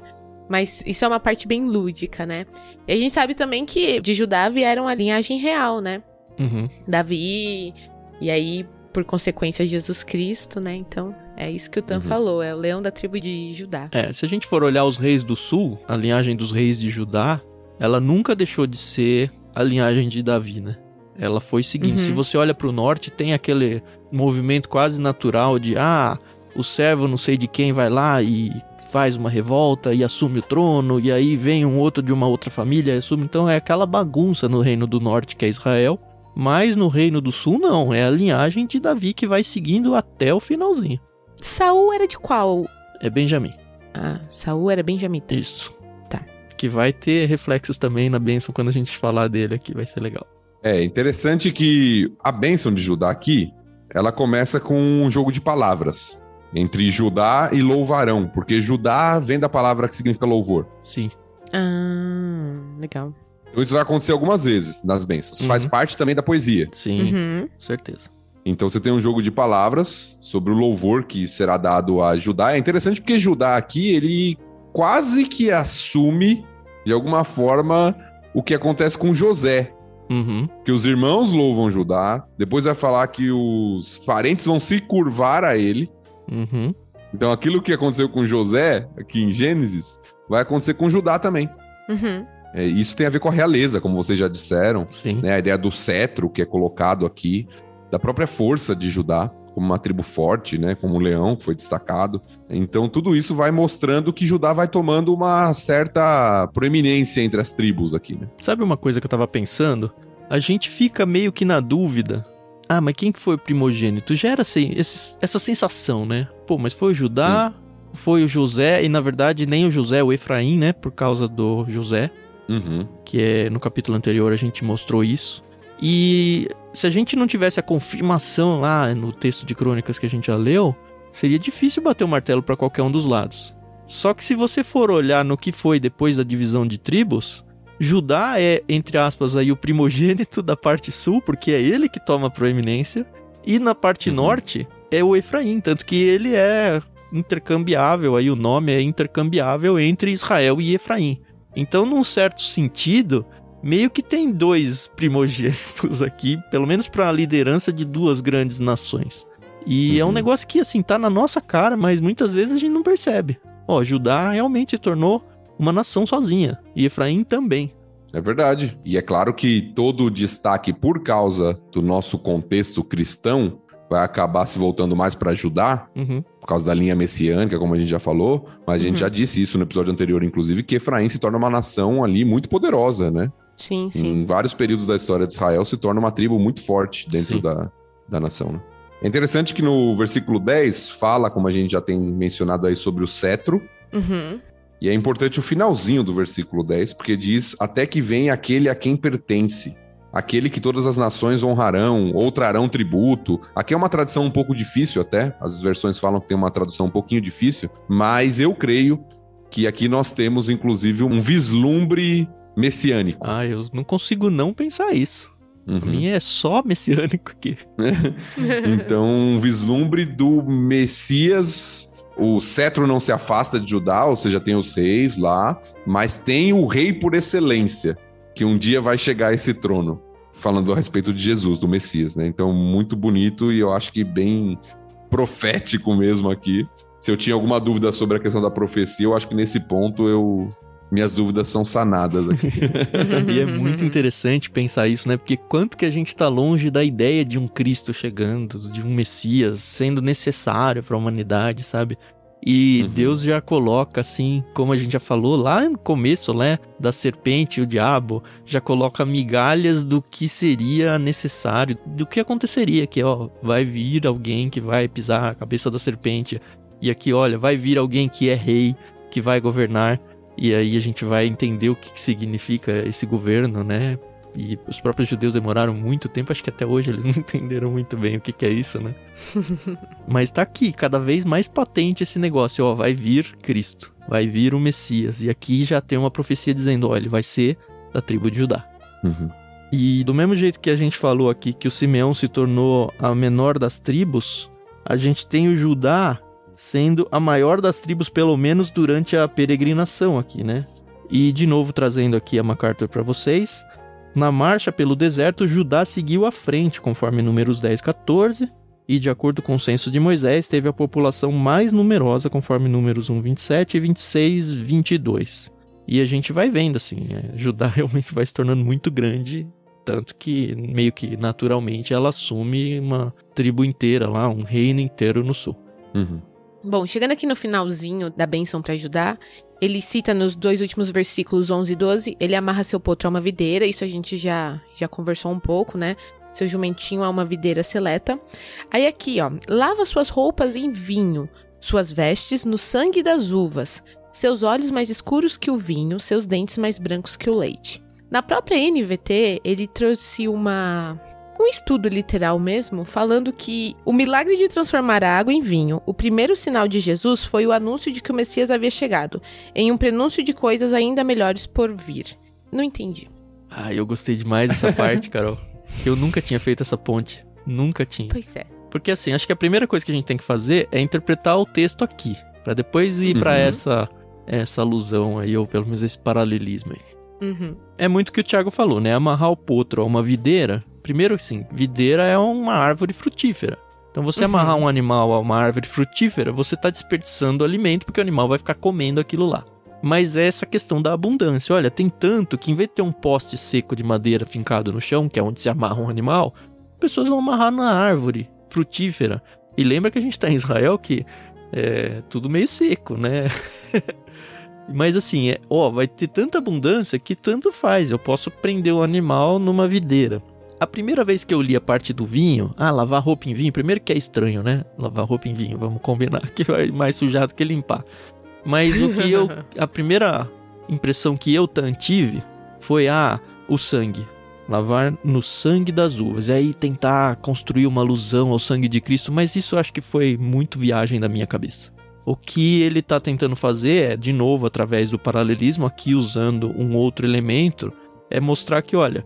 Mas isso é uma parte bem lúdica, né? E a gente sabe também que de Judá vieram a linhagem real, né? Uhum. Davi, e aí, por consequência, Jesus Cristo, né? Então, é isso que o Tan Uhum. falou, é o leão da tribo de Judá. É, se a gente for olhar os reis do sul, a linhagem dos reis de Judá, ela nunca deixou de ser a linhagem de Davi, né? Ela foi seguindo. Uhum. Se você olha pro norte, tem aquele movimento quase natural de ah, o servo não sei de quem vai lá e faz uma revolta e assume o trono, e aí vem um outro de uma outra família e assume. Então é aquela bagunça no reino do norte que é Israel. Mas no reino do sul, não. É a linhagem de Davi que vai seguindo até o finalzinho. Saul era de qual? É Benjamim. Ah, Saul era benjamita. Isso. Tá. Que vai ter reflexos também na bênção quando a gente falar dele aqui, vai ser legal. É interessante que a bênção de Judá aqui, ela começa com um jogo de palavras entre Judá e louvarão, porque Judá vem da palavra que significa louvor. Sim. Ah, legal. Então isso vai acontecer algumas vezes nas bênçãos. Uhum. Faz parte também da poesia. Sim, Uhum. certeza. Então você tem um jogo de palavras sobre o louvor que será dado a Judá. É interessante porque Judá aqui, ele quase que assume, de alguma forma, o que acontece com José. Uhum. Que os irmãos louvam Judá, depois vai falar que os parentes vão se curvar a ele. Uhum. Então aquilo que aconteceu com José, aqui em Gênesis, vai acontecer com Judá também. Uhum. É, isso tem a ver com a realeza, como vocês já disseram. Sim. né, a ideia do cetro que é colocado aqui, da própria força de Judá, como uma tribo forte, né, como o leão que foi destacado. Então tudo isso vai mostrando que Judá vai tomando uma certa proeminência entre as tribos aqui, né? Sabe uma coisa que eu tava pensando? A gente fica meio que na dúvida. Ah, mas quem que foi o primogênito? Gera assim, esse- essa sensação, né? Pô, mas foi o Judá, foi o José, e na verdade nem o José, o Efraim, né? Por causa do José. Uhum. que é no capítulo anterior a gente mostrou isso. E se a gente não tivesse a confirmação lá no texto de crônicas que a gente já leu, seria difícil bater o martelo para qualquer um dos lados. Só que se você for olhar no que foi depois da divisão de tribos, Judá é, entre aspas, aí o primogênito da parte sul, porque é ele que toma proeminência, e na parte uhum. norte é o Efraim, tanto que ele é intercambiável, aí o nome é intercambiável entre Israel e Efraim. Então, num certo sentido, meio que tem dois primogênitos aqui, pelo menos para a liderança de duas grandes nações. E uhum. é um uhum. negócio que, assim, tá na nossa cara, mas muitas vezes a gente não percebe. Ó, Judá realmente se tornou uma nação sozinha, e Efraim também. É verdade. E é claro que todo o destaque por causa do nosso contexto cristão vai acabar se voltando mais para Judá, uhum. por causa da linha messiânica, como a gente já falou, mas a gente uhum. já disse isso no episódio anterior, inclusive, que Efraim se torna uma nação ali muito poderosa, né? Sim, sim. Em vários períodos da história de Israel se torna uma tribo muito forte dentro da, da nação. Né? É interessante que no versículo 10 fala, como a gente já tem mencionado aí, sobre o cetro. Uhum. E é importante o finalzinho do versículo 10, porque diz: Até que venha aquele a quem pertence, aquele que todas as nações honrarão ou trarão tributo. Aqui é uma tradução um pouco difícil até, as versões falam que tem uma tradução um pouquinho difícil, mas eu creio que aqui nós temos inclusive um vislumbre messiânico. Ah, eu não consigo não pensar isso. Uhum. Pra mim é só messiânico aqui. então, um vislumbre do Messias. O cetro não se afasta de Judá, ou seja, tem os reis lá, mas tem o rei por excelência, que um dia vai chegar a esse trono, falando a respeito de Jesus, do Messias, né? Então, muito bonito e eu acho que bem profético mesmo aqui. Se eu tinha alguma dúvida sobre a questão da profecia, eu acho que nesse ponto eu minhas dúvidas são sanadas aqui. e é muito interessante pensar isso, né? Porque quanto que a gente está longe da ideia de um Cristo chegando, de um Messias sendo necessário para a humanidade, sabe? E uhum. Deus já coloca assim, como a gente já falou lá no começo, né, da serpente e o diabo, já coloca migalhas do que seria necessário, do que aconteceria, que ó, vai vir alguém que vai pisar a cabeça da serpente. E aqui, olha, vai vir alguém que é rei, que vai governar. E aí a gente vai entender o que, que significa esse governo, né? E os próprios judeus demoraram muito tempo, acho que até hoje eles não entenderam muito bem o que, que é isso, né? Mas tá aqui, cada vez mais patente esse negócio, ó, vai vir Cristo, vai vir o Messias. E aqui já tem uma profecia dizendo, ó, ele vai ser da tribo de Judá. Uhum. E do mesmo jeito que a gente falou aqui que o Simeão se tornou a menor das tribos, a gente tem o Judá sendo a maior das tribos, pelo menos durante a peregrinação aqui, né? E de novo trazendo aqui a MacArthur para vocês. Na marcha pelo deserto, Judá seguiu à frente, conforme números 10 14, e de acordo com o censo de Moisés, teve a população mais numerosa, conforme números 1, 27 e 26, 22. E a gente vai vendo assim, é, Judá realmente vai se tornando muito grande, tanto que meio que naturalmente ela assume uma tribo inteira lá, um reino inteiro no sul. Uhum. Bom, chegando aqui no finalzinho da benção para ajudar, ele cita nos dois últimos versículos 11 e 12, ele amarra seu potro a uma videira, isso a gente já já conversou um pouco, né? Seu jumentinho a uma videira seleta. Aí aqui, ó, lava suas roupas em vinho, suas vestes no sangue das uvas, seus olhos mais escuros que o vinho, seus dentes mais brancos que o leite. Na própria NVT, ele trouxe uma um estudo literal mesmo, falando que o milagre de transformar a água em vinho, o primeiro sinal de Jesus foi o anúncio de que o Messias havia chegado, em um prenúncio de coisas ainda melhores por vir. Não entendi. Ah, eu gostei demais dessa parte, Carol. Eu nunca tinha feito essa ponte. Nunca tinha. Pois é. Porque assim, acho que a primeira coisa que a gente tem que fazer é interpretar o texto aqui, para depois ir uhum. para essa essa alusão aí ou pelo menos esse paralelismo aí. Uhum. É muito o que o Thiago falou, né? Amarrar o potro a uma videira Primeiro, assim, videira é uma árvore frutífera. Então, você uhum. amarrar um animal a uma árvore frutífera, você está desperdiçando alimento porque o animal vai ficar comendo aquilo lá. Mas é essa questão da abundância. Olha, tem tanto que em vez de ter um poste seco de madeira fincado no chão, que é onde se amarra um animal, pessoas vão amarrar na árvore frutífera. E lembra que a gente está em Israel que é tudo meio seco, né? Mas assim, é, ó, vai ter tanta abundância que tanto faz. Eu posso prender o animal numa videira. A primeira vez que eu li a parte do vinho, ah, lavar roupa em vinho, primeiro que é estranho, né? Lavar roupa em vinho, vamos combinar, que vai mais sujar do que limpar. Mas o que eu. A primeira impressão que eu tive foi, ah, o sangue. Lavar no sangue das uvas. E aí tentar construir uma alusão ao sangue de Cristo, mas isso eu acho que foi muito viagem da minha cabeça. O que ele está tentando fazer é, de novo, através do paralelismo, aqui usando um outro elemento, é mostrar que, olha,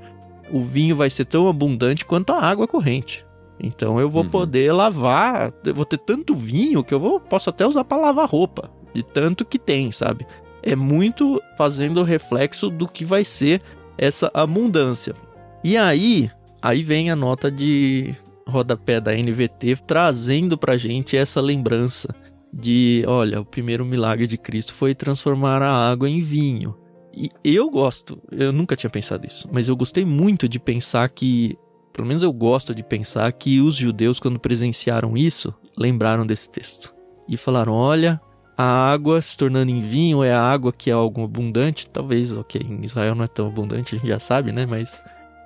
o vinho vai ser tão abundante quanto a água corrente. Então eu vou uhum. poder lavar, eu vou ter tanto vinho que eu vou, posso até usar para lavar roupa, de tanto que tem, sabe? É muito fazendo reflexo do que vai ser essa abundância. E aí, aí vem a nota de rodapé da NVT trazendo pra gente essa lembrança de, olha, o primeiro milagre de Cristo foi transformar a água em vinho. E eu gosto, eu nunca tinha pensado isso, mas eu gostei muito de pensar que, pelo menos eu gosto de pensar que os judeus, quando presenciaram isso, lembraram desse texto. E falaram: olha, a água se tornando em vinho é a água que é algo abundante. Talvez, ok, em Israel não é tão abundante, a gente já sabe, né? Mas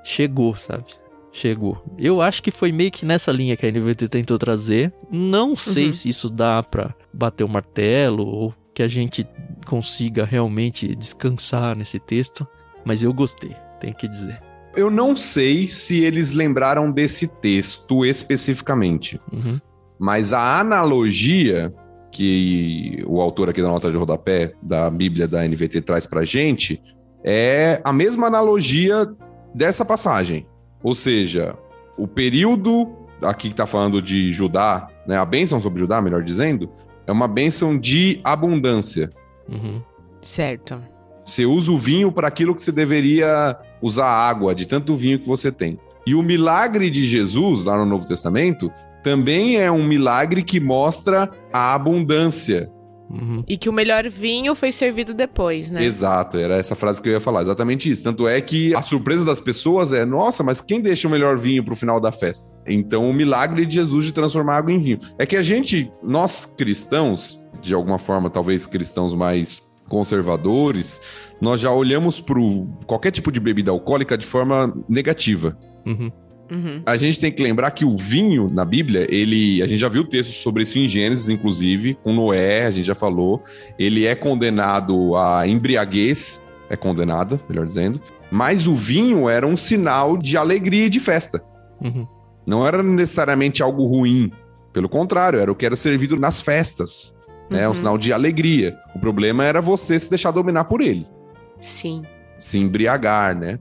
chegou, sabe? Chegou. Eu acho que foi meio que nessa linha que a NVT tentou trazer. Não sei uhum. se isso dá pra bater o martelo ou que a gente consiga realmente descansar nesse texto, mas eu gostei, tenho que dizer. Eu não sei se eles lembraram desse texto especificamente, uhum. mas a analogia que o autor aqui da nota de rodapé da Bíblia da NVT traz pra gente é a mesma analogia dessa passagem. Ou seja, o período aqui que está falando de Judá, né, a bênção sobre Judá, melhor dizendo, é uma bênção de abundância. Uhum. Certo. Você usa o vinho para aquilo que você deveria usar água, de tanto vinho que você tem. E o milagre de Jesus, lá no Novo Testamento, também é um milagre que mostra a abundância. Uhum. E que o melhor vinho foi servido depois, né? Exato, era essa frase que eu ia falar, exatamente isso. Tanto é que a surpresa das pessoas é: nossa, mas quem deixa o melhor vinho pro final da festa? Então, o milagre de Jesus de transformar água em vinho. É que a gente, nós cristãos, de alguma forma, talvez cristãos mais conservadores, nós já olhamos para qualquer tipo de bebida alcoólica de forma negativa. Uhum. Uhum. A gente tem que lembrar que o vinho na Bíblia, ele. A gente já viu textos sobre isso em Gênesis, inclusive, com Noé, a gente já falou. Ele é condenado a embriaguez, é condenada, melhor dizendo. Mas o vinho era um sinal de alegria e de festa. Uhum. Não era necessariamente algo ruim. Pelo contrário, era o que era servido nas festas. Né? Uhum. Um sinal de alegria. O problema era você se deixar dominar por ele. Sim. Se embriagar, né?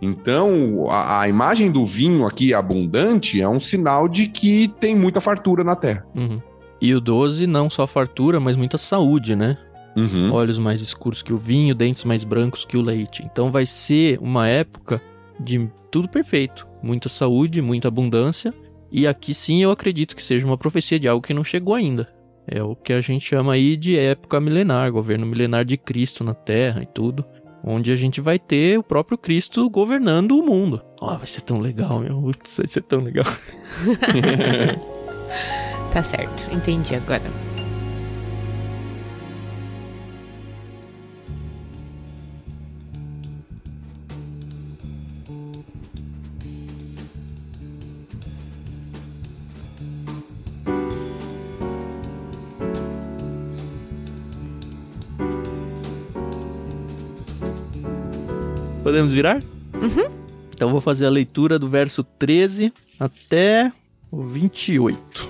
Então, a, a, imagem do vinho aqui abundante é um sinal de que tem muita fartura na terra. Uhum. E o 12, não só fartura, mas muita saúde, né? Uhum. Olhos mais escuros que o vinho, dentes mais brancos que o leite. Então vai ser uma época de tudo perfeito. Muita saúde, muita abundância. E aqui sim eu acredito que seja uma profecia de algo que não chegou ainda. É o que a gente chama aí de época milenar, governo milenar de Cristo na Terra e tudo onde a gente vai ter o próprio Cristo governando o mundo. Ó, oh, vai ser tão legal, meu. vai ser tão legal. tá certo, entendi agora. Podemos virar? Uhum. Então vou fazer a leitura do verso 13 até o 28.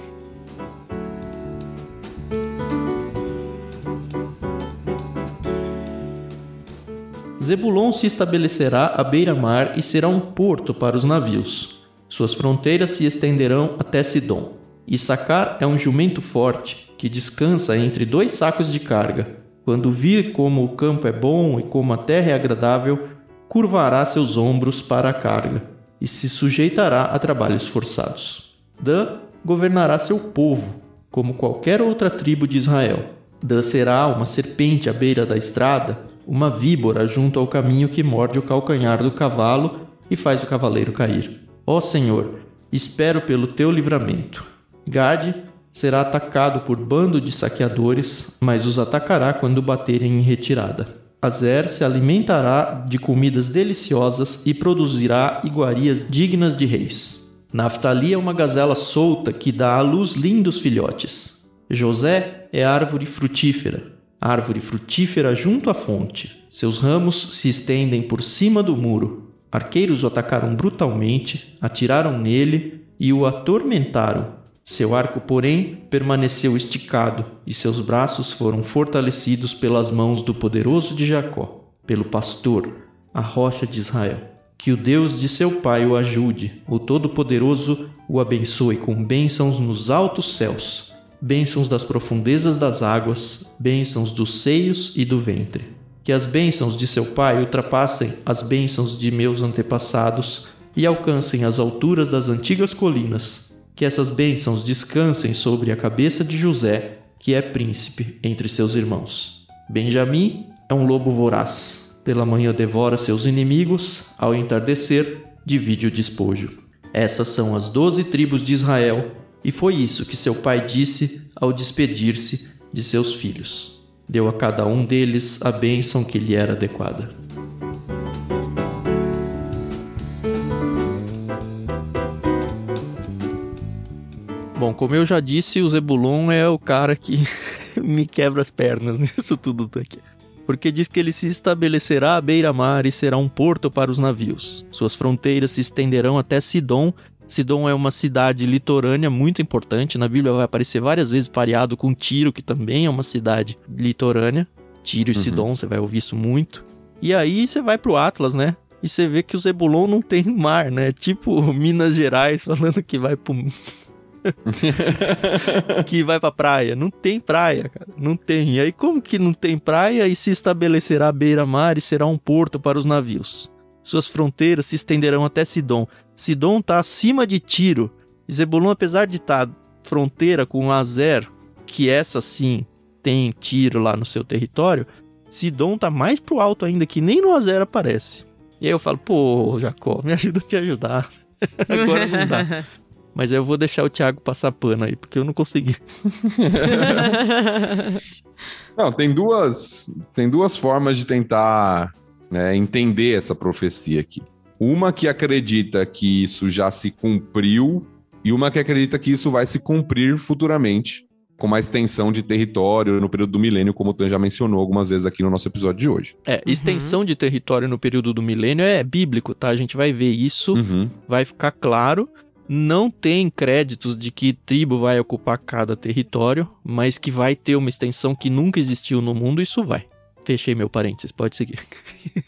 Zebulon se estabelecerá à beira-mar e será um porto para os navios. Suas fronteiras se estenderão até Sidom. Issacar é um jumento forte que descansa entre dois sacos de carga. Quando vir como o campo é bom e como a terra é agradável, curvará seus ombros para a carga e se sujeitará a trabalhos forçados. Dan governará seu povo, como qualquer outra tribo de Israel. Dan será uma serpente à beira da estrada, uma víbora junto ao caminho que morde o calcanhar do cavalo e faz o cavaleiro cair. Ó Senhor, espero pelo teu livramento. Gade será atacado por bando de saqueadores, mas os atacará quando baterem em retirada. Azer se alimentará de comidas deliciosas e produzirá iguarias dignas de reis. Naftali é uma gazela solta que dá à luz lindos filhotes. José é árvore frutífera, árvore frutífera junto à fonte. Seus ramos se estendem por cima do muro. Arqueiros o atacaram brutalmente, atiraram nele e o atormentaram. Seu arco, porém, permaneceu esticado, e seus braços foram fortalecidos pelas mãos do poderoso de Jacó, pelo pastor, a rocha de Israel. Que o Deus de seu pai o ajude, o Todo-Poderoso o abençoe com bênçãos nos altos céus, bênçãos das profundezas das águas, bênçãos dos seios e do ventre. Que as bênçãos de seu pai ultrapassem as bênçãos de meus antepassados e alcancem as alturas das antigas colinas que essas bênçãos descansem sobre a cabeça de José, que é príncipe entre seus irmãos. Benjamim é um lobo voraz. Pela manhã devora seus inimigos, ao entardecer, divide o despojo. Essas são as doze tribos de Israel, e foi isso que seu pai disse ao despedir-se de seus filhos. Deu a cada um deles a bênção que lhe era adequada. Bom, como eu já disse, o Zebulon é o cara que me quebra as pernas nisso tudo daqui. Porque diz que ele se estabelecerá à beira-mar e será um porto para os navios. Suas fronteiras se estenderão até Sidom. Sidom é uma cidade litorânea muito importante. Na Bíblia vai aparecer várias vezes pareado com Tiro, que também é uma cidade litorânea. Tiro e uhum. Sidom, você vai ouvir isso muito. E aí você vai pro Atlas, né? E você vê que o Zebulon não tem mar, né? Tipo Minas Gerais falando que vai pro que vai pra praia. Não tem praia, cara. Não tem. E aí, como que não tem praia e se estabelecerá beira-mar e será um porto para os navios? Suas fronteiras se estenderão até Sidom. Sidom está acima de Tiro. E apesar de estar tá fronteira com Azer, que essa sim tem Tiro lá no seu território, Sidom tá mais pro alto ainda, que nem no Azer aparece. E aí eu falo, pô, Jacó, me ajuda a te ajudar. Agora não dá. Mas eu vou deixar o Thiago passar pano aí, porque eu não consegui. não, tem duas, tem duas formas de tentar né, entender essa profecia aqui. Uma que acredita que isso já se cumpriu e uma que acredita que isso vai se cumprir futuramente com uma extensão de território no período do milênio, como o Tan já mencionou algumas vezes aqui no nosso episódio de hoje. É, extensão uhum. de território no período do milênio é bíblico, tá? A gente vai ver isso, uhum. vai ficar claro não tem créditos de que tribo vai ocupar cada território, mas que vai ter uma extensão que nunca existiu no mundo, isso vai. Fechei meu parênteses, pode seguir.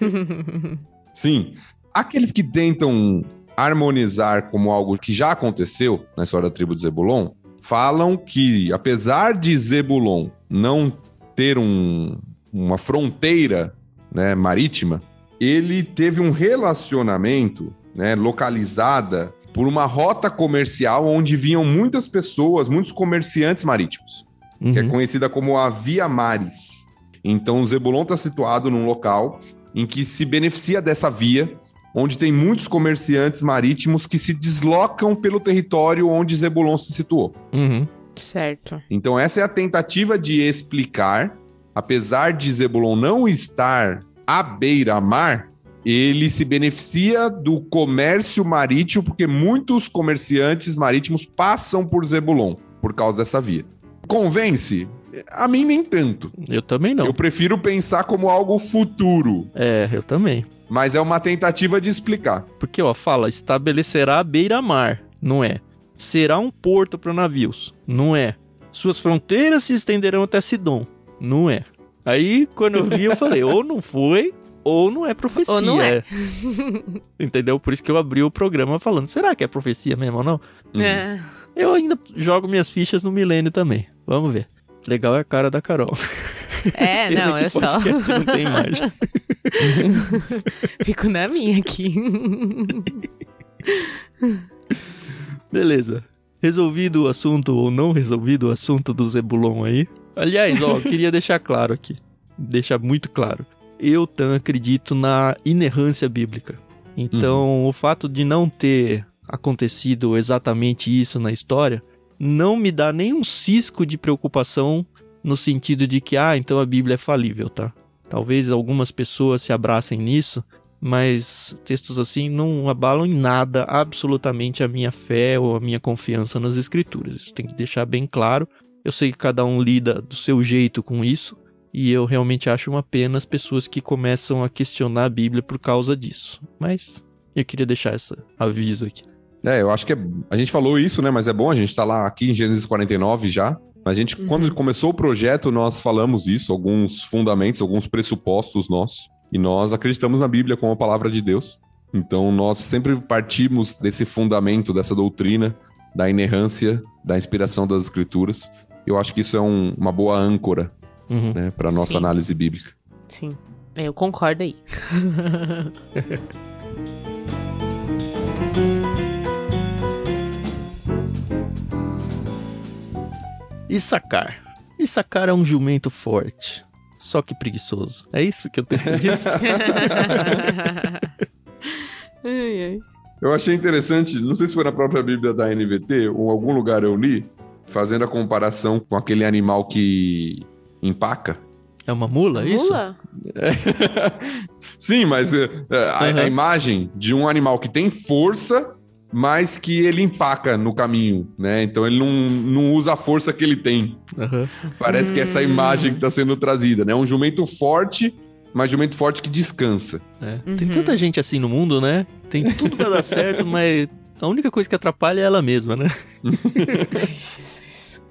Sim. Aqueles que tentam harmonizar como algo que já aconteceu na história da tribo de Zebulon, falam que, apesar de Zebulon não ter um, uma fronteira né, marítima, ele teve um relacionamento né, localizada por uma rota comercial onde vinham muitas pessoas, muitos comerciantes marítimos, uhum. que é uhum. conhecida como a Via Maris. Então, o Zebulon está situado num local em que se beneficia dessa via, onde tem muitos comerciantes marítimos que se deslocam pelo território onde Zebulon se situou. Uhum. Certo. Então, essa é a tentativa de explicar, apesar de Zebulon não estar à beira-mar, ele se beneficia do comércio marítimo, porque muitos comerciantes marítimos passam por Zebulon por causa dessa via. Convence? A mim nem tanto. Eu também não. Eu prefiro pensar como algo futuro. É, eu também. Mas é uma tentativa de explicar. Porque, ó, fala, estabelecerá beira-mar, não é? Será um porto para navios, não é? Suas fronteiras se estenderão até Sidom, não é? Aí, quando eu vi, eu falei, ou não foi, ou não é profecia. Ou não é. Entendeu? Por isso que eu abri o programa falando, será que é profecia mesmo ou não? É. Eu ainda jogo minhas fichas no milênio também. Vamos ver. Legal é a cara da Carol. É, não, eu só. Não tem imagem. Fico na minha aqui. Beleza. Resolvido o assunto ou não resolvido o assunto do Zebulon aí. Aliás, ó, queria deixar claro aqui. Deixar muito claro eu também acredito na inerrância bíblica. Então, uhum. o fato de não ter acontecido exatamente isso na história não me dá nenhum cisco de preocupação no sentido de que, ah, então a Bíblia é falível, tá? Talvez algumas pessoas se abracem nisso, mas textos assim não abalam em nada absolutamente a minha fé ou a minha confiança nas Escrituras. Isso tem que deixar bem claro. Eu sei que cada um lida do seu jeito com isso, e eu realmente acho uma pena as pessoas que começam a questionar a Bíblia por causa disso. Mas eu queria deixar esse aviso aqui. É, eu acho que é, a gente falou isso, né? Mas é bom, a gente tá lá aqui em Gênesis 49 já. Mas a gente, Uhum. quando começou o projeto, nós falamos isso, alguns fundamentos, alguns pressupostos nossos. E nós acreditamos na Bíblia como a palavra de Deus. Então nós sempre partimos desse fundamento, dessa doutrina, da inerrância, da inspiração das escrituras. Eu acho que isso é um- uma boa âncora Uhum. né, para nossa Sim. análise bíblica. Sim. É, Eu concordo aí. Issacar. Issacar é um jumento forte, só que preguiçoso. É isso que o texto diz? ai, ai. Eu achei interessante, não sei se foi na própria Bíblia da NVT ou em algum lugar eu li, fazendo a comparação com aquele animal que empaca. É uma mula, isso? Mula? Sim, mas é, é, a, Uhum. a imagem de um animal que tem força, mas que ele empaca no caminho, né? Então ele não, não usa a força que ele tem. Aham. Parece que é essa Hum. imagem que está sendo trazida, né? Um jumento forte, mas jumento forte que descansa. É. Tem Uhum. tanta gente assim no mundo, né? Tem tudo pra dar certo, mas a única coisa que atrapalha é ela mesma, né? Ai, Jesus.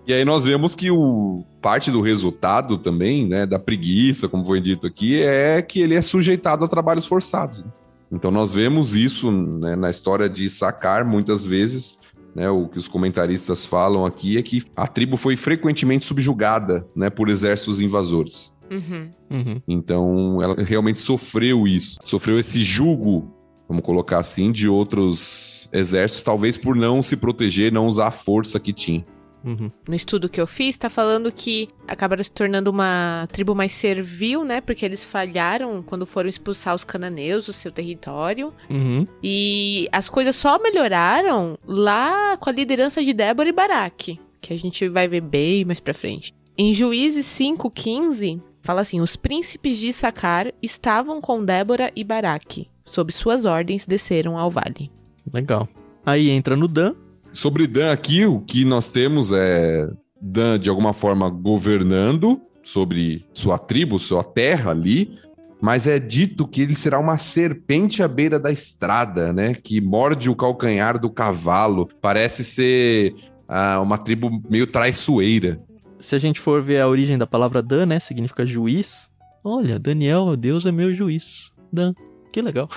E aí nós vemos que o parte do resultado também, né, da preguiça, como foi dito aqui, é que ele é sujeitado a trabalhos forçados. né? Então nós vemos isso né, na história de Sacar muitas vezes, né, o que os comentaristas falam aqui é que a tribo foi frequentemente subjugada, né, por exércitos invasores. Uhum. Uhum. Então ela realmente sofreu isso, sofreu esse jugo, vamos colocar assim, de outros exércitos, talvez por não se proteger, não usar a força que tinha. Uhum. No estudo que eu fiz, tá falando que acabaram se tornando uma tribo mais servil, né? Porque eles falharam quando foram expulsar os cananeus do seu território. Uhum. E as coisas só melhoraram lá com a liderança de Débora e Baraque, que a gente vai ver bem mais pra frente. Em Juízes 5:15, fala assim: "Os príncipes de Issacar estavam com Débora e Baraque. Sob suas ordens desceram ao vale." Legal. Aí entra no Dan. Sobre Dan aqui, o que nós temos é Dan, de alguma forma, governando sobre sua tribo, sua terra ali, mas é dito que ele será uma serpente à beira da estrada, né? Que morde o calcanhar do cavalo. Parece ser ah, uma tribo meio traiçoeira. Se a gente for ver a origem da palavra Dan, né? Significa juiz. Olha, Daniel, Deus é meu juiz. Dan. Que legal.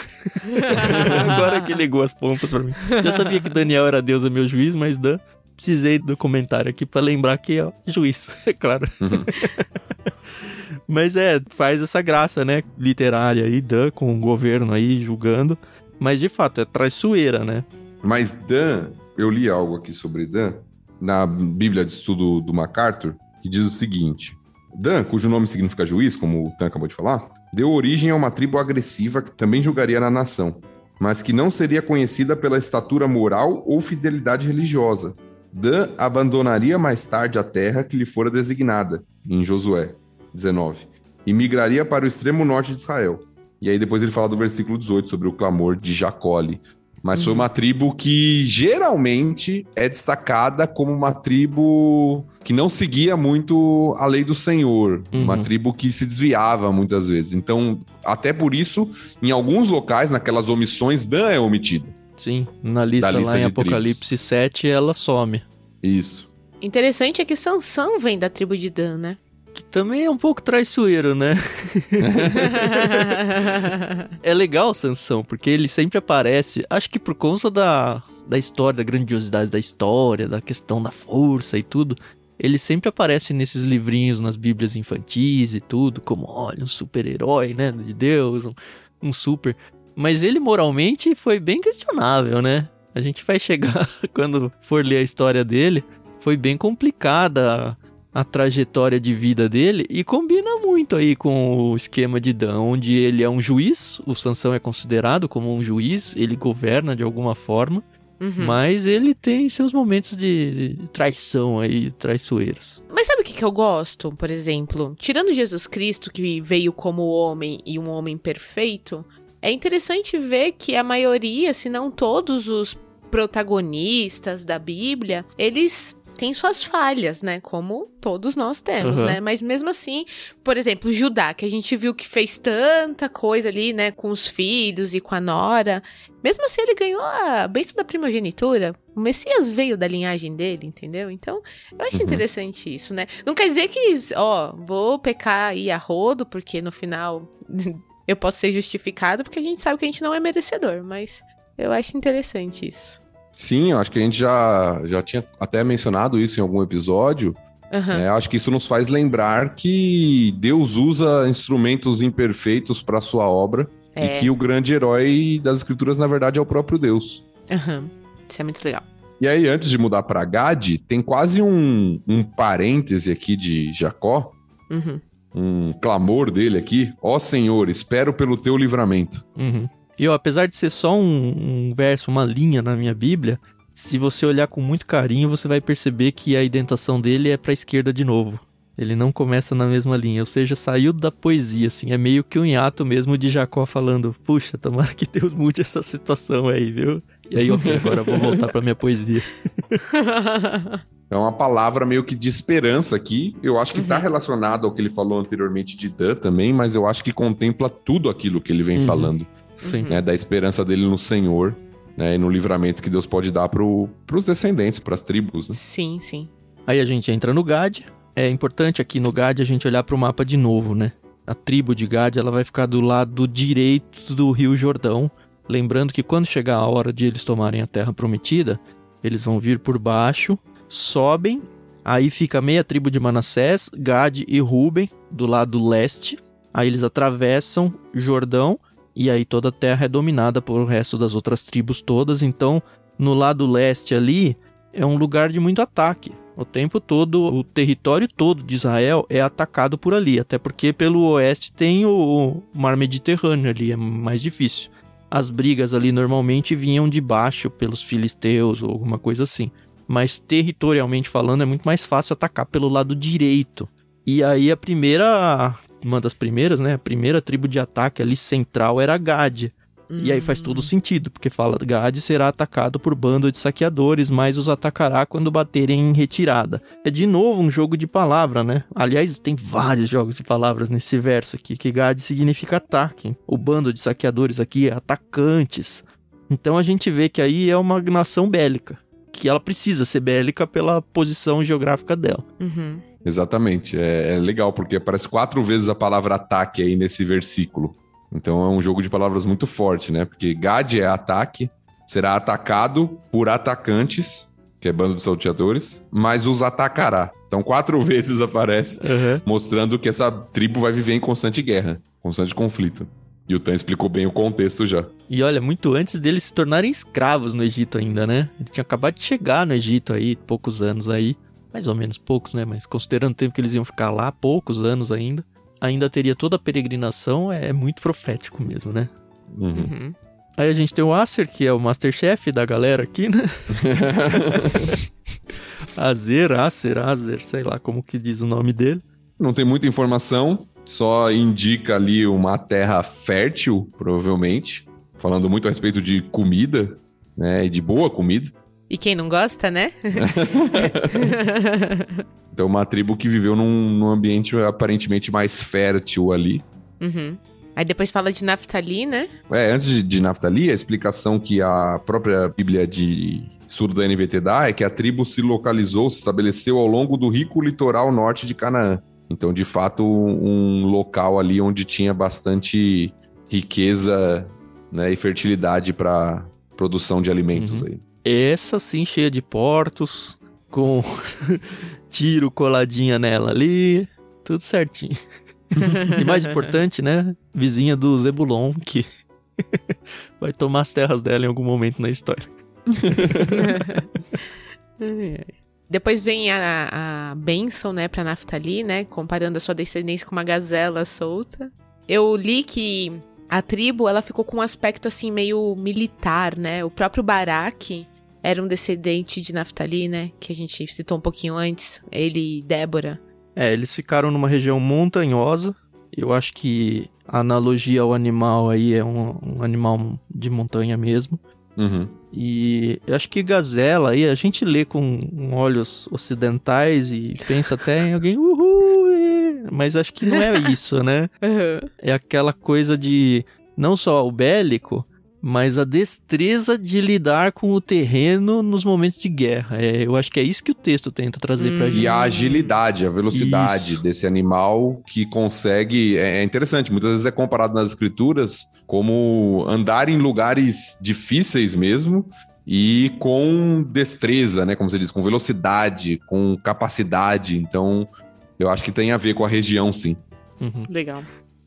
Agora que ligou as pontas pra mim. Já sabia que Daniel era Deus é meu juiz, mas Dan. Precisei do comentário aqui pra lembrar que é juiz, é claro. Mas é, faz essa graça, né? Literária aí, Dan, com o governo aí julgando. Mas de fato, é traiçoeira, né? Mas Dan, eu li algo aqui sobre Dan, na Bíblia de Estudo do MacArthur, que diz o seguinte: Dan, cujo nome significa juiz, como o Tan acabou de falar, deu origem a uma tribo agressiva que também julgaria na nação, mas que não seria conhecida pela estatura moral ou fidelidade religiosa. Dan abandonaria mais tarde a terra que lhe fora designada, em Josué 19, e migraria para o extremo norte de Israel. E aí depois ele fala do versículo 18 sobre o clamor de Jacó Mas foi uma tribo que geralmente é destacada como uma tribo que não seguia muito a lei do Senhor. Uhum. Uma tribo que se desviava muitas vezes. Então, até por isso, em alguns locais, naquelas omissões, Dan é omitida. Sim, na lista, lista lá em Apocalipse 7, ela some. Isso. Interessante é que Sansão vem da tribo de Dan, né? Que também é um pouco traiçoeiro, né? É legal Sansão, porque ele sempre aparece, acho que por conta da, da história, da grandiosidade da história, da questão da força e tudo. Ele sempre aparece nesses livrinhos, nas bíblias infantis e tudo, como, olha, um super-herói, né, de Deus, um, um super... Mas ele moralmente foi bem questionável, né? A gente vai chegar, quando for ler a história dele, foi bem complicada a, trajetória de vida dele e combina muito aí com o esquema de Dan, onde ele é um juiz, o Sansão é considerado como um juiz, ele governa de alguma forma, Uhum. mas ele tem seus momentos de traição aí, traiçoeiros. Mas sabe o que, que eu gosto, por exemplo? Tirando Jesus Cristo, que veio como homem e um homem perfeito, é interessante ver que a maioria, se não todos os protagonistas da Bíblia, eles tem suas falhas, né? Como todos nós temos, Uhum. né? Mas mesmo assim, por exemplo, Judá, que a gente viu que fez tanta coisa ali, né? Com os filhos e com a nora. Mesmo assim, ele ganhou a bênção da primogenitura. O Messias veio da linhagem dele, entendeu? Então, eu acho Uhum. interessante isso, né? Não quer dizer que, ó, vou pecar aí a rodo, porque no final eu posso ser justificado, porque a gente sabe que a gente não é merecedor, mas eu acho interessante isso. Sim, eu acho que a gente já, já tinha até mencionado isso em algum episódio. Né? Acho que isso nos faz lembrar que Deus usa instrumentos imperfeitos para sua obra É. e que o grande herói das escrituras, na verdade, é o próprio Deus. Aham. Isso é muito legal. E aí, antes de mudar para Gad, tem quase um, um parêntese aqui de Jacó, Uhum. um clamor dele aqui. Ó Senhor, espero pelo teu livramento. Uhum. E ó, apesar de ser só um, um verso, uma linha na minha Bíblia, se você olhar com muito carinho, você vai perceber que a indentação dele é pra esquerda de novo. Ele não começa na mesma linha, ou seja, saiu da poesia, assim. É meio que um hiato mesmo de Jacó falando: Puxa, tomara que Deus mude essa situação aí, viu? E aí, ok, agora eu vou voltar pra minha poesia. É uma palavra meio que de esperança aqui. Eu acho que está Uhum. relacionado ao que ele falou anteriormente de Dan também, mas eu acho que contempla tudo aquilo que ele vem Uhum. falando. Né? Da esperança dele no Senhor, né? E no livramento que Deus pode dar para os descendentes, para as tribos. Né? sim, sim. Aí a gente entra no Gad. É importante aqui no Gad a gente olhar pro mapa de novo, né? A tribo de Gad ela vai ficar do lado direito do Rio Jordão. Lembrando que quando chegar a hora de eles tomarem a terra prometida, eles vão vir por baixo, sobem, aí fica meia tribo de Manassés, Gad e Ruben do lado leste. Aí eles atravessam Jordão e aí toda a terra é dominada por resto das outras tribos todas. Então, no lado leste ali é um lugar de muito ataque. O tempo todo, o território todo de Israel é atacado por ali, até porque pelo oeste tem o mar Mediterrâneo ali, é mais difícil. As brigas ali normalmente vinham de baixo pelos filisteus ou alguma coisa assim. Mas territorialmente falando, é muito mais fácil atacar pelo lado direito. E aí a primeira, uma das primeiras, né, a primeira tribo de ataque ali central era Gad. E aí faz todo sentido, porque fala Gad será atacado por bando de saqueadores, mas os atacará quando baterem em retirada. É de novo um jogo de palavra, né? Aliás, tem vários jogos de palavras nesse verso aqui, que Gad significa ataque. O bando de saqueadores aqui é atacantes. Então a gente vê que aí é uma nação bélica, que ela precisa ser bélica pela posição geográfica dela. Uhum. Exatamente. É, é legal, porque aparece quatro vezes a palavra ataque aí nesse versículo. Então é um jogo de palavras muito forte, né? Porque Gad é ataque, será atacado por atacantes, que é bando de salteadores, mas os atacará. Então quatro vezes aparece, mostrando que essa tribo vai viver em constante guerra, constante conflito. E o Tan explicou bem o contexto já. E olha, muito antes deles se tornarem escravos no Egito ainda, né? Ele tinha acabado de chegar no Egito aí, poucos anos aí. Mais ou menos poucos, né? Mas considerando o tempo que eles iam ficar lá, poucos anos ainda. Ainda teria toda a peregrinação, é muito profético mesmo, né? Uhum. Uhum. Aí a gente tem o Acer, que é o Masterchef da galera aqui, né? Azer, Acer, Azer, sei lá como que diz o nome dele. Não tem muita informação, só indica ali uma terra fértil, provavelmente. Falando muito a respeito de comida, né? E de boa comida. E quem não gosta, né? Então, uma tribo que viveu num, num ambiente aparentemente mais fértil ali. Uhum. Aí depois fala de Naftali, né? É, antes de, de Naftali, a explicação que a própria Bíblia de Surdo da NVT dá é que a tribo se localizou, se estabeleceu ao longo do rico litoral norte de Canaã. Então, de fato, um local ali onde tinha bastante riqueza né, e fertilidade para produção de alimentos Uhum. aí. Essa sim, cheia de portos, com tiro coladinha nela ali, tudo certinho. e mais importante, né? Vizinha do Zebulon, que vai tomar as terras dela em algum momento na história. Depois vem a, a bênção, né, pra Naftali, né? Comparando a sua descendência com uma gazela solta. Eu li que a tribo, ela ficou com um aspecto, assim, meio militar, né? O próprio Baraque era um descendente de Naftali, né? Que a gente citou um pouquinho antes. Ele e Débora. É, eles ficaram numa região montanhosa. Eu acho que a analogia ao animal aí é um, um animal de montanha mesmo. Uhum. E eu acho que gazela aí a gente lê com olhos ocidentais e pensa até em alguém, uhul, é", mas acho que não é isso, né? Uhum. É aquela coisa de não só o bélico, mas a destreza de lidar com o terreno nos momentos de guerra. É, eu acho que é isso que o texto tenta trazer pra Hum. gente. E a agilidade, a velocidade Isso. desse animal que consegue. É é interessante, muitas vezes é comparado nas escrituras como andar em lugares difíceis mesmo e com destreza, né? Como você diz, com velocidade, com capacidade. Então, eu acho que tem a ver com a região, sim. Uhum. Legal.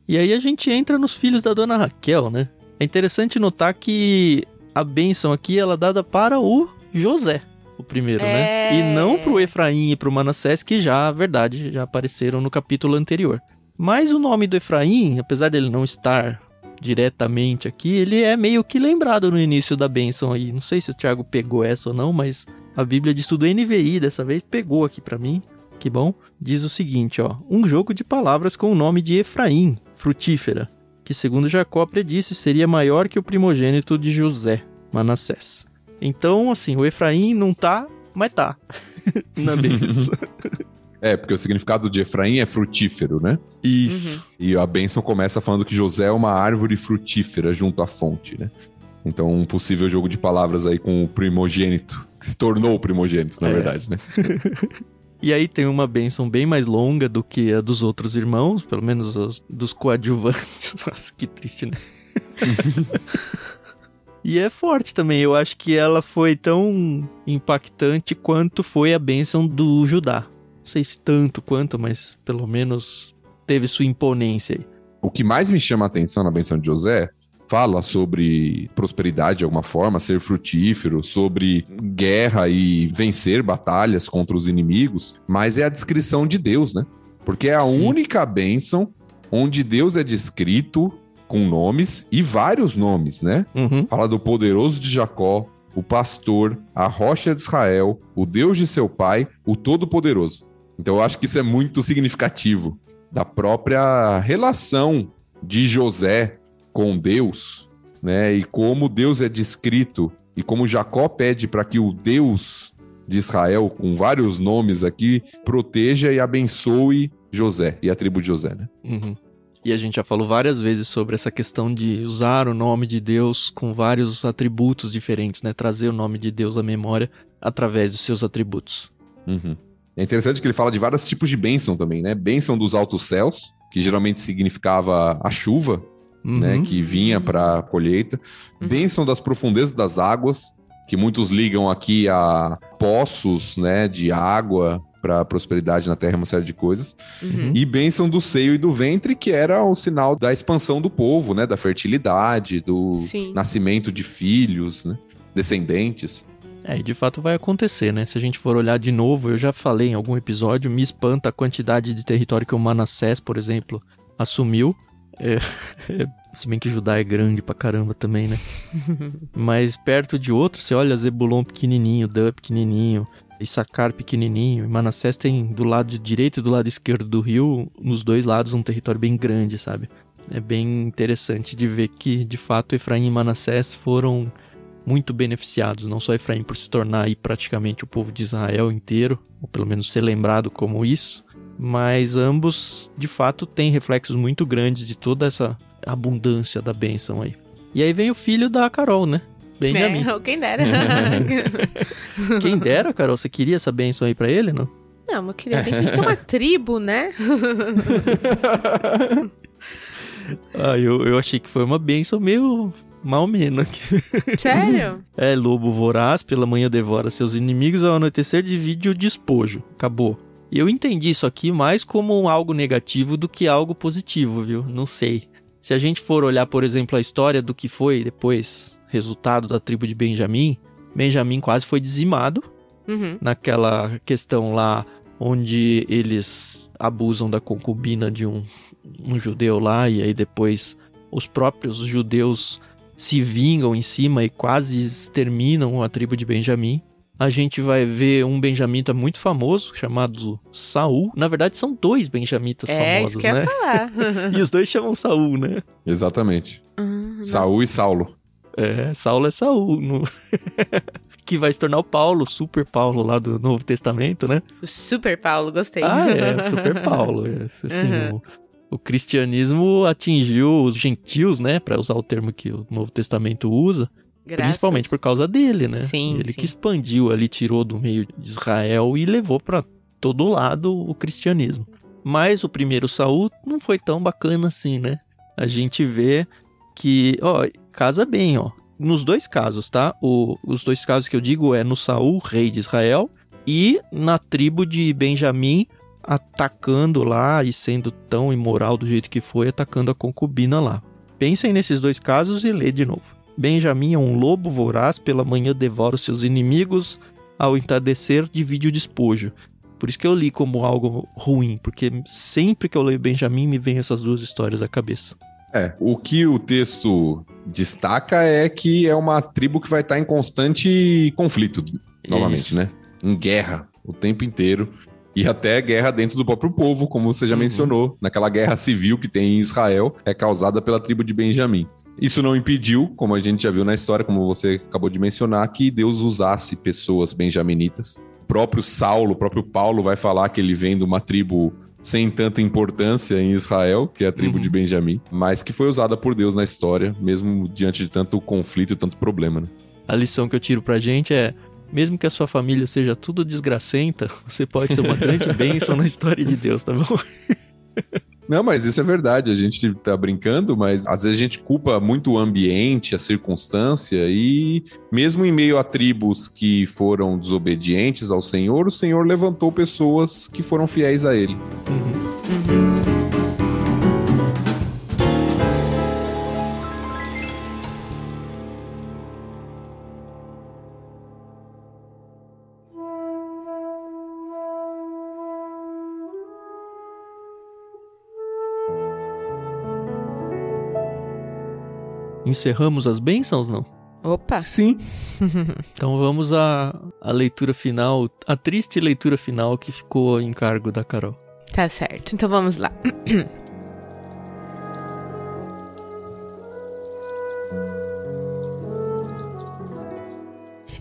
E aí a gente entra nos filhos da dona Raquel, né? É interessante notar que a bênção aqui ela é dada para o José, o primeiro, né? É. E não pro Efraim e pro Manassés, que já, verdade, já apareceram no capítulo anterior. Mas o nome do Efraim, apesar dele não estar diretamente aqui, ele é meio que lembrado no início da bênção aí. Não sei se o Thiago pegou essa ou não, mas a Bíblia de Estudo NVI dessa vez pegou aqui pra mim. Que bom. Diz o seguinte, ó: um jogo de palavras com o nome de Efraim, frutífera, que segundo Jacó predisse seria maior que o primogênito de José, Manassés. Então, assim, o Efraim não tá, mas tá. Na bênção. É, porque o significado de Efraim é frutífero, né? Isso. Uhum. E a bênção começa falando que José é uma árvore frutífera junto à fonte, né? Então, um possível jogo de palavras aí com o primogênito, que se tornou o primogênito, na É. verdade, né? E aí tem uma bênção bem mais longa do que a dos outros irmãos, pelo menos os dos coadjuvantes. Nossa, que triste, né? e é forte também. Eu acho que ela foi tão impactante quanto foi a bênção do Judá. Não sei se tanto quanto, mas pelo menos teve sua imponência aí. O que mais me chama a atenção na benção de José fala sobre prosperidade de alguma forma, ser frutífero, sobre guerra e vencer batalhas contra os inimigos, mas é a descrição de Deus, né? Porque é a Sim. única bênção onde Deus é descrito com nomes e vários nomes, né? Uhum. Fala do poderoso de Jacó, o pastor, a rocha de Israel, o Deus de seu pai, o todo-poderoso. Então eu acho que isso é muito significativo da própria relação de José com Deus, né? E como Deus é descrito e como Jacó pede para que o Deus de Israel, com vários nomes aqui, proteja e abençoe José e a tribo de José, né? Uhum. E a gente já falou várias vezes sobre essa questão de usar o nome de Deus com vários atributos diferentes, né? Trazer o nome de Deus à memória através dos seus atributos. Uhum. É interessante que ele fala de vários tipos de bênção também, né? Bênção dos altos céus, que geralmente significava a chuva, né? Uhum. Que vinha para a colheita. Uhum. Bênção das profundezas das águas, que muitos ligam aqui a poços, né? De água para prosperidade na terra, uma série de coisas. Uhum. E bênção do seio e do ventre, que era o sinal da expansão do povo, né? Da fertilidade, do Sim. nascimento de filhos, né? Descendentes. É, e de fato vai acontecer, né? Se a gente for olhar de novo, eu já falei em algum episódio, me espanta a quantidade de território que o Manassés, por exemplo, assumiu. É, é, se bem que Judá é grande pra caramba também, né? Mas perto de outros, você olha Zebulon pequenininho, Dan pequenininho, Issacar pequenininho, e Manassés tem do lado direito e do lado esquerdo do rio, nos dois lados, um território bem grande, sabe? É bem interessante de ver que, de fato, Efraim e Manassés foram muito beneficiados, não só Efraim por se tornar aí praticamente o povo de Israel inteiro, ou pelo menos ser lembrado como isso, mas ambos de fato têm reflexos muito grandes de toda essa abundância da bênção aí. E aí vem o filho da Carol, né? Benjamin. É, quem dera. Quem dera, Carol, você queria essa bênção aí pra ele, não? Não, meu querido, a gente tem uma tribo, né? Ah, eu, eu achei que foi uma bênção meio mal menos. Sério? É, lobo voraz, pela manhã devora seus inimigos, ao anoitecer divide o despojo. Acabou. E eu entendi isso aqui mais como algo negativo do que algo positivo, viu? Não sei. Se a gente for olhar, por exemplo, a história do que foi depois resultado da tribo de Benjamim, Benjamim quase foi dizimado Uhum. naquela questão lá onde eles abusam da concubina de um, um judeu lá e aí depois os próprios judeus se vingam em cima e quase exterminam a tribo de Benjamim. A gente vai ver um benjamita muito famoso chamado Saul. Na verdade são dois benjamitas É, famosos, isso que eu né? falar. E os dois chamam Saul, né? Exatamente. Hum, Saul e Saulo. É, Saulo é Saul. No... que vai se tornar o Paulo, o Super Paulo lá do Novo Testamento, né? O Super Paulo, gostei. Ah, é, Super Paulo. É, assim, uhum. o, o, cristianismo atingiu os gentios, né? Para usar o termo que o Novo Testamento usa. Graças. Principalmente por causa dele, né? Sim, Ele sim. que expandiu ali, tirou do meio de Israel e levou para todo lado o cristianismo. Mas o primeiro Saul não foi tão bacana assim, né? A gente vê que, ó, casa bem, ó. Nos dois casos, tá? O, os dois casos que eu digo é no Saul, rei de Israel, e na tribo de Benjamim, atacando lá e sendo tão imoral do jeito que foi, atacando a concubina lá. Pensem nesses dois casos e lê de novo. Benjamim é um lobo voraz, pela manhã devora os seus inimigos, ao entardecer divide o despojo. Por isso que eu li como algo ruim, porque sempre que eu leio Benjamim me vem essas duas histórias à cabeça. É, o que o texto destaca é que é uma tribo que vai estar em constante conflito, novamente, Isso. né? Em guerra o tempo inteiro. E até guerra dentro do próprio povo, como você já Uhum. mencionou. Naquela guerra civil que tem em Israel, é causada pela tribo de Benjamim. Isso não impediu, como a gente já viu na história, como você acabou de mencionar, que Deus usasse pessoas benjaminitas. O próprio Saulo, o próprio Paulo vai falar que ele vem de uma tribo sem tanta importância em Israel, que é a tribo Uhum. de Benjamim, mas que foi usada por Deus na história, mesmo diante de tanto conflito e tanto problema. Né? A lição que eu tiro pra gente é: mesmo que a sua família seja tudo desgracenta, você pode ser uma grande bênção na história de Deus, tá bom? Não, mas isso é verdade. A gente tá brincando, mas às vezes a gente culpa muito o ambiente, a circunstância, e mesmo em meio a tribos que foram desobedientes ao Senhor, o Senhor levantou pessoas que foram fiéis a Ele. Encerramos as bênçãos, não? Opa! Sim. Então vamos à, à leitura final, a triste leitura final que ficou em cargo da Carol. Tá certo, então vamos lá.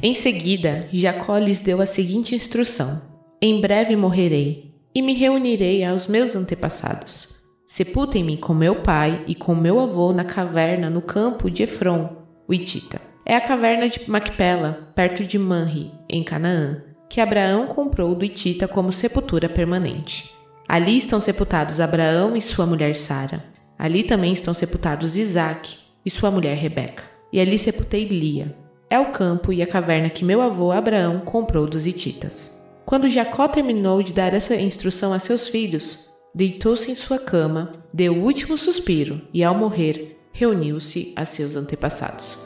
Em seguida, Jacó lhes deu a seguinte instrução: Em breve morrerei e me reunirei aos meus antepassados. Sepultem-me com meu pai e com meu avô na caverna no campo de Efron, o Itita. É a caverna de Macpela, perto de Manri, em Canaã, que Abraão comprou do Itita como sepultura permanente. Ali estão sepultados Abraão e sua mulher Sara. Ali também estão sepultados Isaac e sua mulher Rebeca. E ali sepultei Lia. É o campo e a caverna que meu avô Abraão comprou dos Hititas. Quando Jacó terminou de dar essa instrução a seus filhos, deitou-se em sua cama, deu o último suspiro e, ao morrer, reuniu-se a seus antepassados.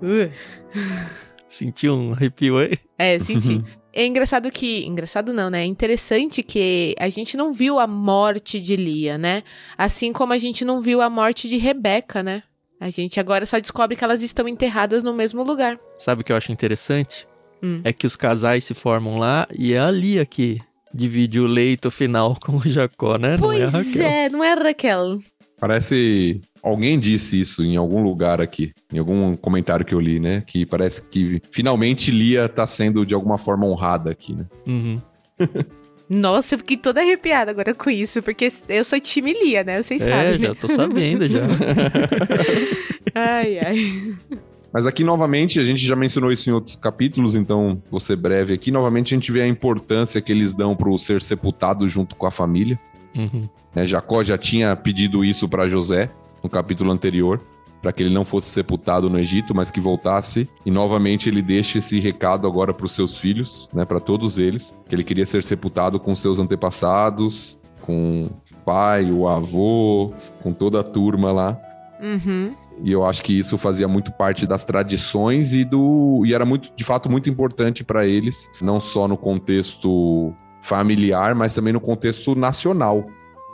Uh. Sentiu um arrepio aí? É, senti. É engraçado que. Engraçado não, né? É interessante que a gente não viu a morte de Lia, né? Assim como a gente não viu a morte de Rebeca, né? A gente agora só descobre que elas estão enterradas no mesmo lugar. Sabe o que eu acho interessante? Hum. É que os casais se formam lá e é a Lia que divide o leito final com o Jacó, né? não é pois é, não é a Raquel. Parece. Alguém disse isso em algum lugar aqui, em algum comentário que eu li, né? Que parece que finalmente Lia tá sendo de alguma forma honrada aqui, né? Uhum. Nossa, eu fiquei toda arrepiada agora com isso, porque eu sou time Lia, né? Vocês É, sabem. já tô sabendo já. Ai, ai. Mas aqui, novamente, a gente já mencionou isso em outros capítulos, então vou ser breve aqui. Novamente, a gente vê a importância que eles dão pro ser sepultado junto com a família. Uhum. né? Jacó já tinha pedido isso para José no capítulo anterior, para que ele não fosse sepultado no Egito, mas que voltasse. E novamente ele deixa esse recado agora para os seus filhos, né, para todos eles, que ele queria ser sepultado com seus antepassados, com o pai, o avô, com toda a turma lá. Uhum. E eu acho que isso fazia muito parte das tradições e do e era muito, de fato, muito importante para eles, não só no contexto familiar, mas também no contexto nacional,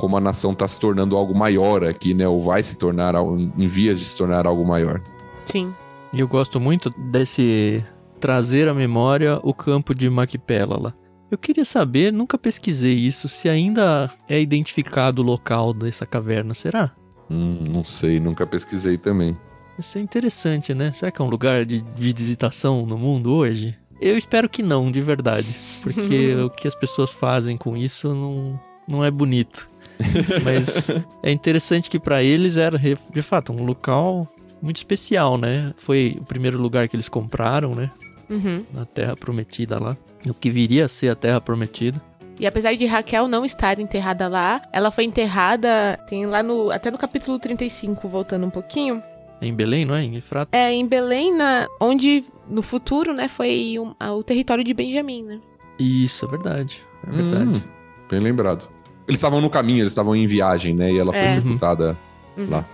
como a nação está se tornando algo maior aqui, né? Ou vai se tornar algo- em vias de se tornar algo maior. Sim. E eu gosto muito desse trazer à memória o campo de Macpela lá. Eu queria saber, nunca pesquisei isso, se ainda é identificado o local dessa caverna, será? Hum, não sei, nunca pesquisei também. Isso é interessante, né? Será que é um lugar de, de visitação no mundo hoje? Eu espero que não, de verdade. Porque o que as pessoas fazem com isso não, não é bonito. Mas é interessante que para eles era, de fato, um local muito especial, né? Foi o primeiro lugar que eles compraram, né? Uhum. Na Terra Prometida lá. O que viria a ser a Terra Prometida. E apesar de Raquel não estar enterrada lá, ela foi enterrada, tem lá no, até no capítulo 35, voltando um pouquinho. É em Belém, não é? Em Efrata? É, em Belém, na, onde no futuro, né, foi um, a, o território de Benjamim, né? Isso, é verdade. É verdade. Hum, bem lembrado. Eles estavam no caminho, eles estavam em viagem, né? E ela foi É. sepultada Uhum. lá.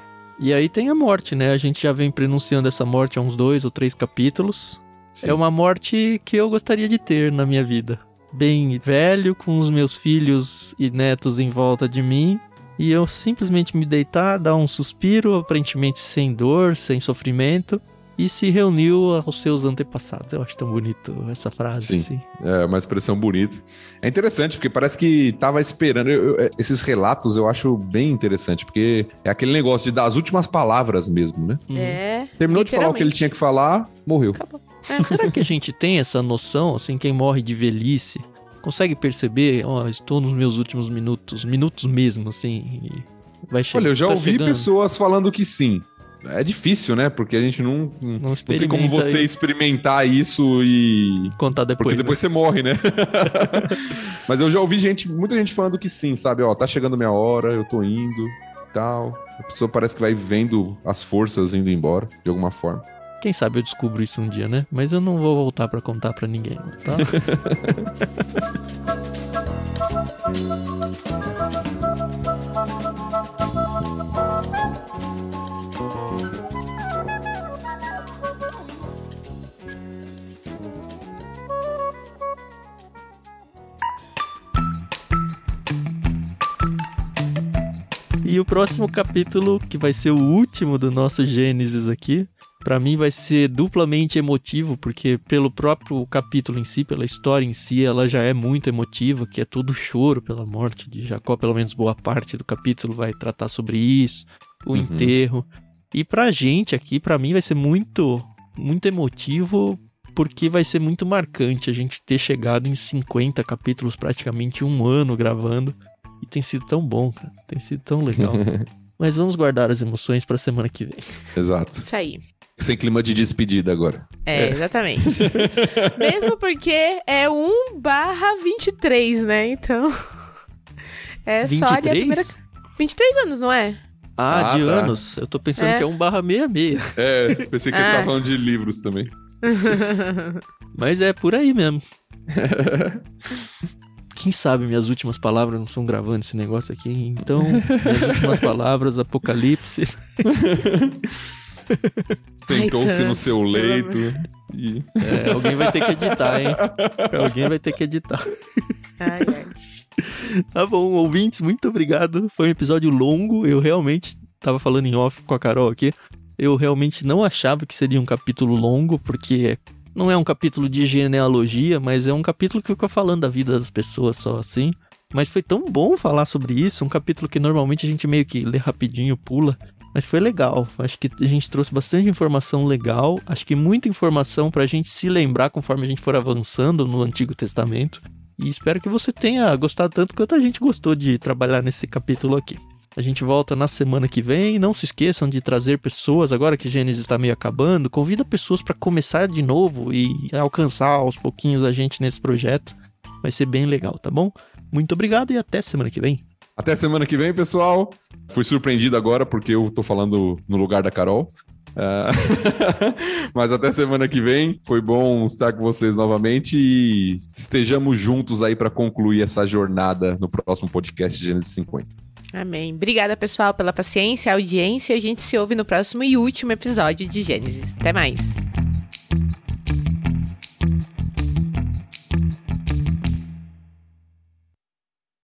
E aí tem a morte, né? A gente já vem pronunciando essa morte há uns dois ou três capítulos. Sim. É uma morte que eu gostaria de ter na minha vida. Bem velho, com os meus filhos e netos em volta de mim. E eu simplesmente me deitar, dar um suspiro, aparentemente sem dor, sem sofrimento. E se reuniu aos seus antepassados. Eu acho tão bonito essa frase. Sim. assim. É uma expressão bonita. É interessante, porque parece que tava esperando. eu- eu- esses relatos eu acho bem interessante, porque é aquele negócio de dar as últimas palavras mesmo, né? Uhum. É. Terminou de falar o que ele tinha que falar, morreu. Acabou. Será que a gente tem essa noção, assim, quem morre de velhice, consegue perceber, ó, estou nos meus últimos minutos, minutos mesmo, assim, e vai chegar. Olha, eu já tá ouvi chegando. pessoas falando que sim. É difícil, né? Porque a gente não. Não, Não tem como você e experimentar isso e. contar depois. Porque né? depois você morre, né? Mas eu já ouvi gente, muita gente falando que sim, sabe? Ó, tá chegando minha hora, eu tô indo e tal. A pessoa parece que vai vendo as forças indo embora, de alguma forma. Quem sabe eu descubro isso um dia, né? Mas eu não vou voltar pra contar pra ninguém, tá? E o próximo capítulo, que vai ser o último do nosso Gênesis aqui, Pra mim vai ser duplamente emotivo, porque pelo próprio capítulo em si, pela história em si, ela já é muito emotiva, que é todo choro pela morte de Jacó, pelo menos boa parte do capítulo vai tratar sobre isso, o Uhum. enterro. E pra gente aqui, pra mim vai ser muito muito emotivo, porque vai ser muito marcante a gente ter chegado em 50 capítulos, praticamente um ano gravando, e tem sido tão bom, cara, tem sido tão legal. Mas vamos guardar as emoções pra semana que vem. Exato. Isso aí. Sem clima de despedida agora. É, exatamente. Mesmo porque é 1 barra 23, né? Então. É só ali a 23? primeira. 23 anos, não é? Ah, Ah, de tá. anos. Eu tô pensando É. que é 1 barra 66. É, pensei que ele Ah. tava falando de livros também. Mas é por aí mesmo. Quem sabe minhas últimas palavras não são gravando esse negócio aqui. Então, minhas últimas palavras, Apocalipse. Sentou-se no seu leito e. É, alguém vai ter que editar, hein? Alguém vai ter que editar. ai, ai. Tá bom, ouvintes, muito obrigado. Foi um episódio longo. Eu realmente tava falando em off com a Carol aqui. Eu realmente não achava que seria um capítulo longo, porque não é um capítulo de genealogia, mas é um capítulo que fica falando da vida das pessoas só assim. Mas foi tão bom falar sobre isso, um capítulo que normalmente a gente meio que lê rapidinho, pula. Mas foi legal. Acho que a gente trouxe bastante informação legal. Acho que muita informação pra gente se lembrar conforme a gente for avançando no Antigo Testamento. E espero que você tenha gostado tanto quanto a gente gostou de trabalhar nesse capítulo aqui. A gente volta na semana que vem. Não se esqueçam de trazer pessoas, agora que Gênesis está meio acabando, convida pessoas para começar de novo e alcançar aos pouquinhos a gente nesse projeto. Vai ser bem legal, tá bom? Muito obrigado e até semana que vem. Até semana que vem, pessoal. Fui surpreendido agora porque eu tô falando no lugar da Carol. Ah, Mas até semana que vem. Foi bom estar com vocês novamente e estejamos juntos aí para concluir essa jornada no próximo podcast Gênesis 50. Amém. Obrigada, pessoal, pela paciência, audiência. A gente se ouve no próximo e último episódio de Gênesis. Até mais.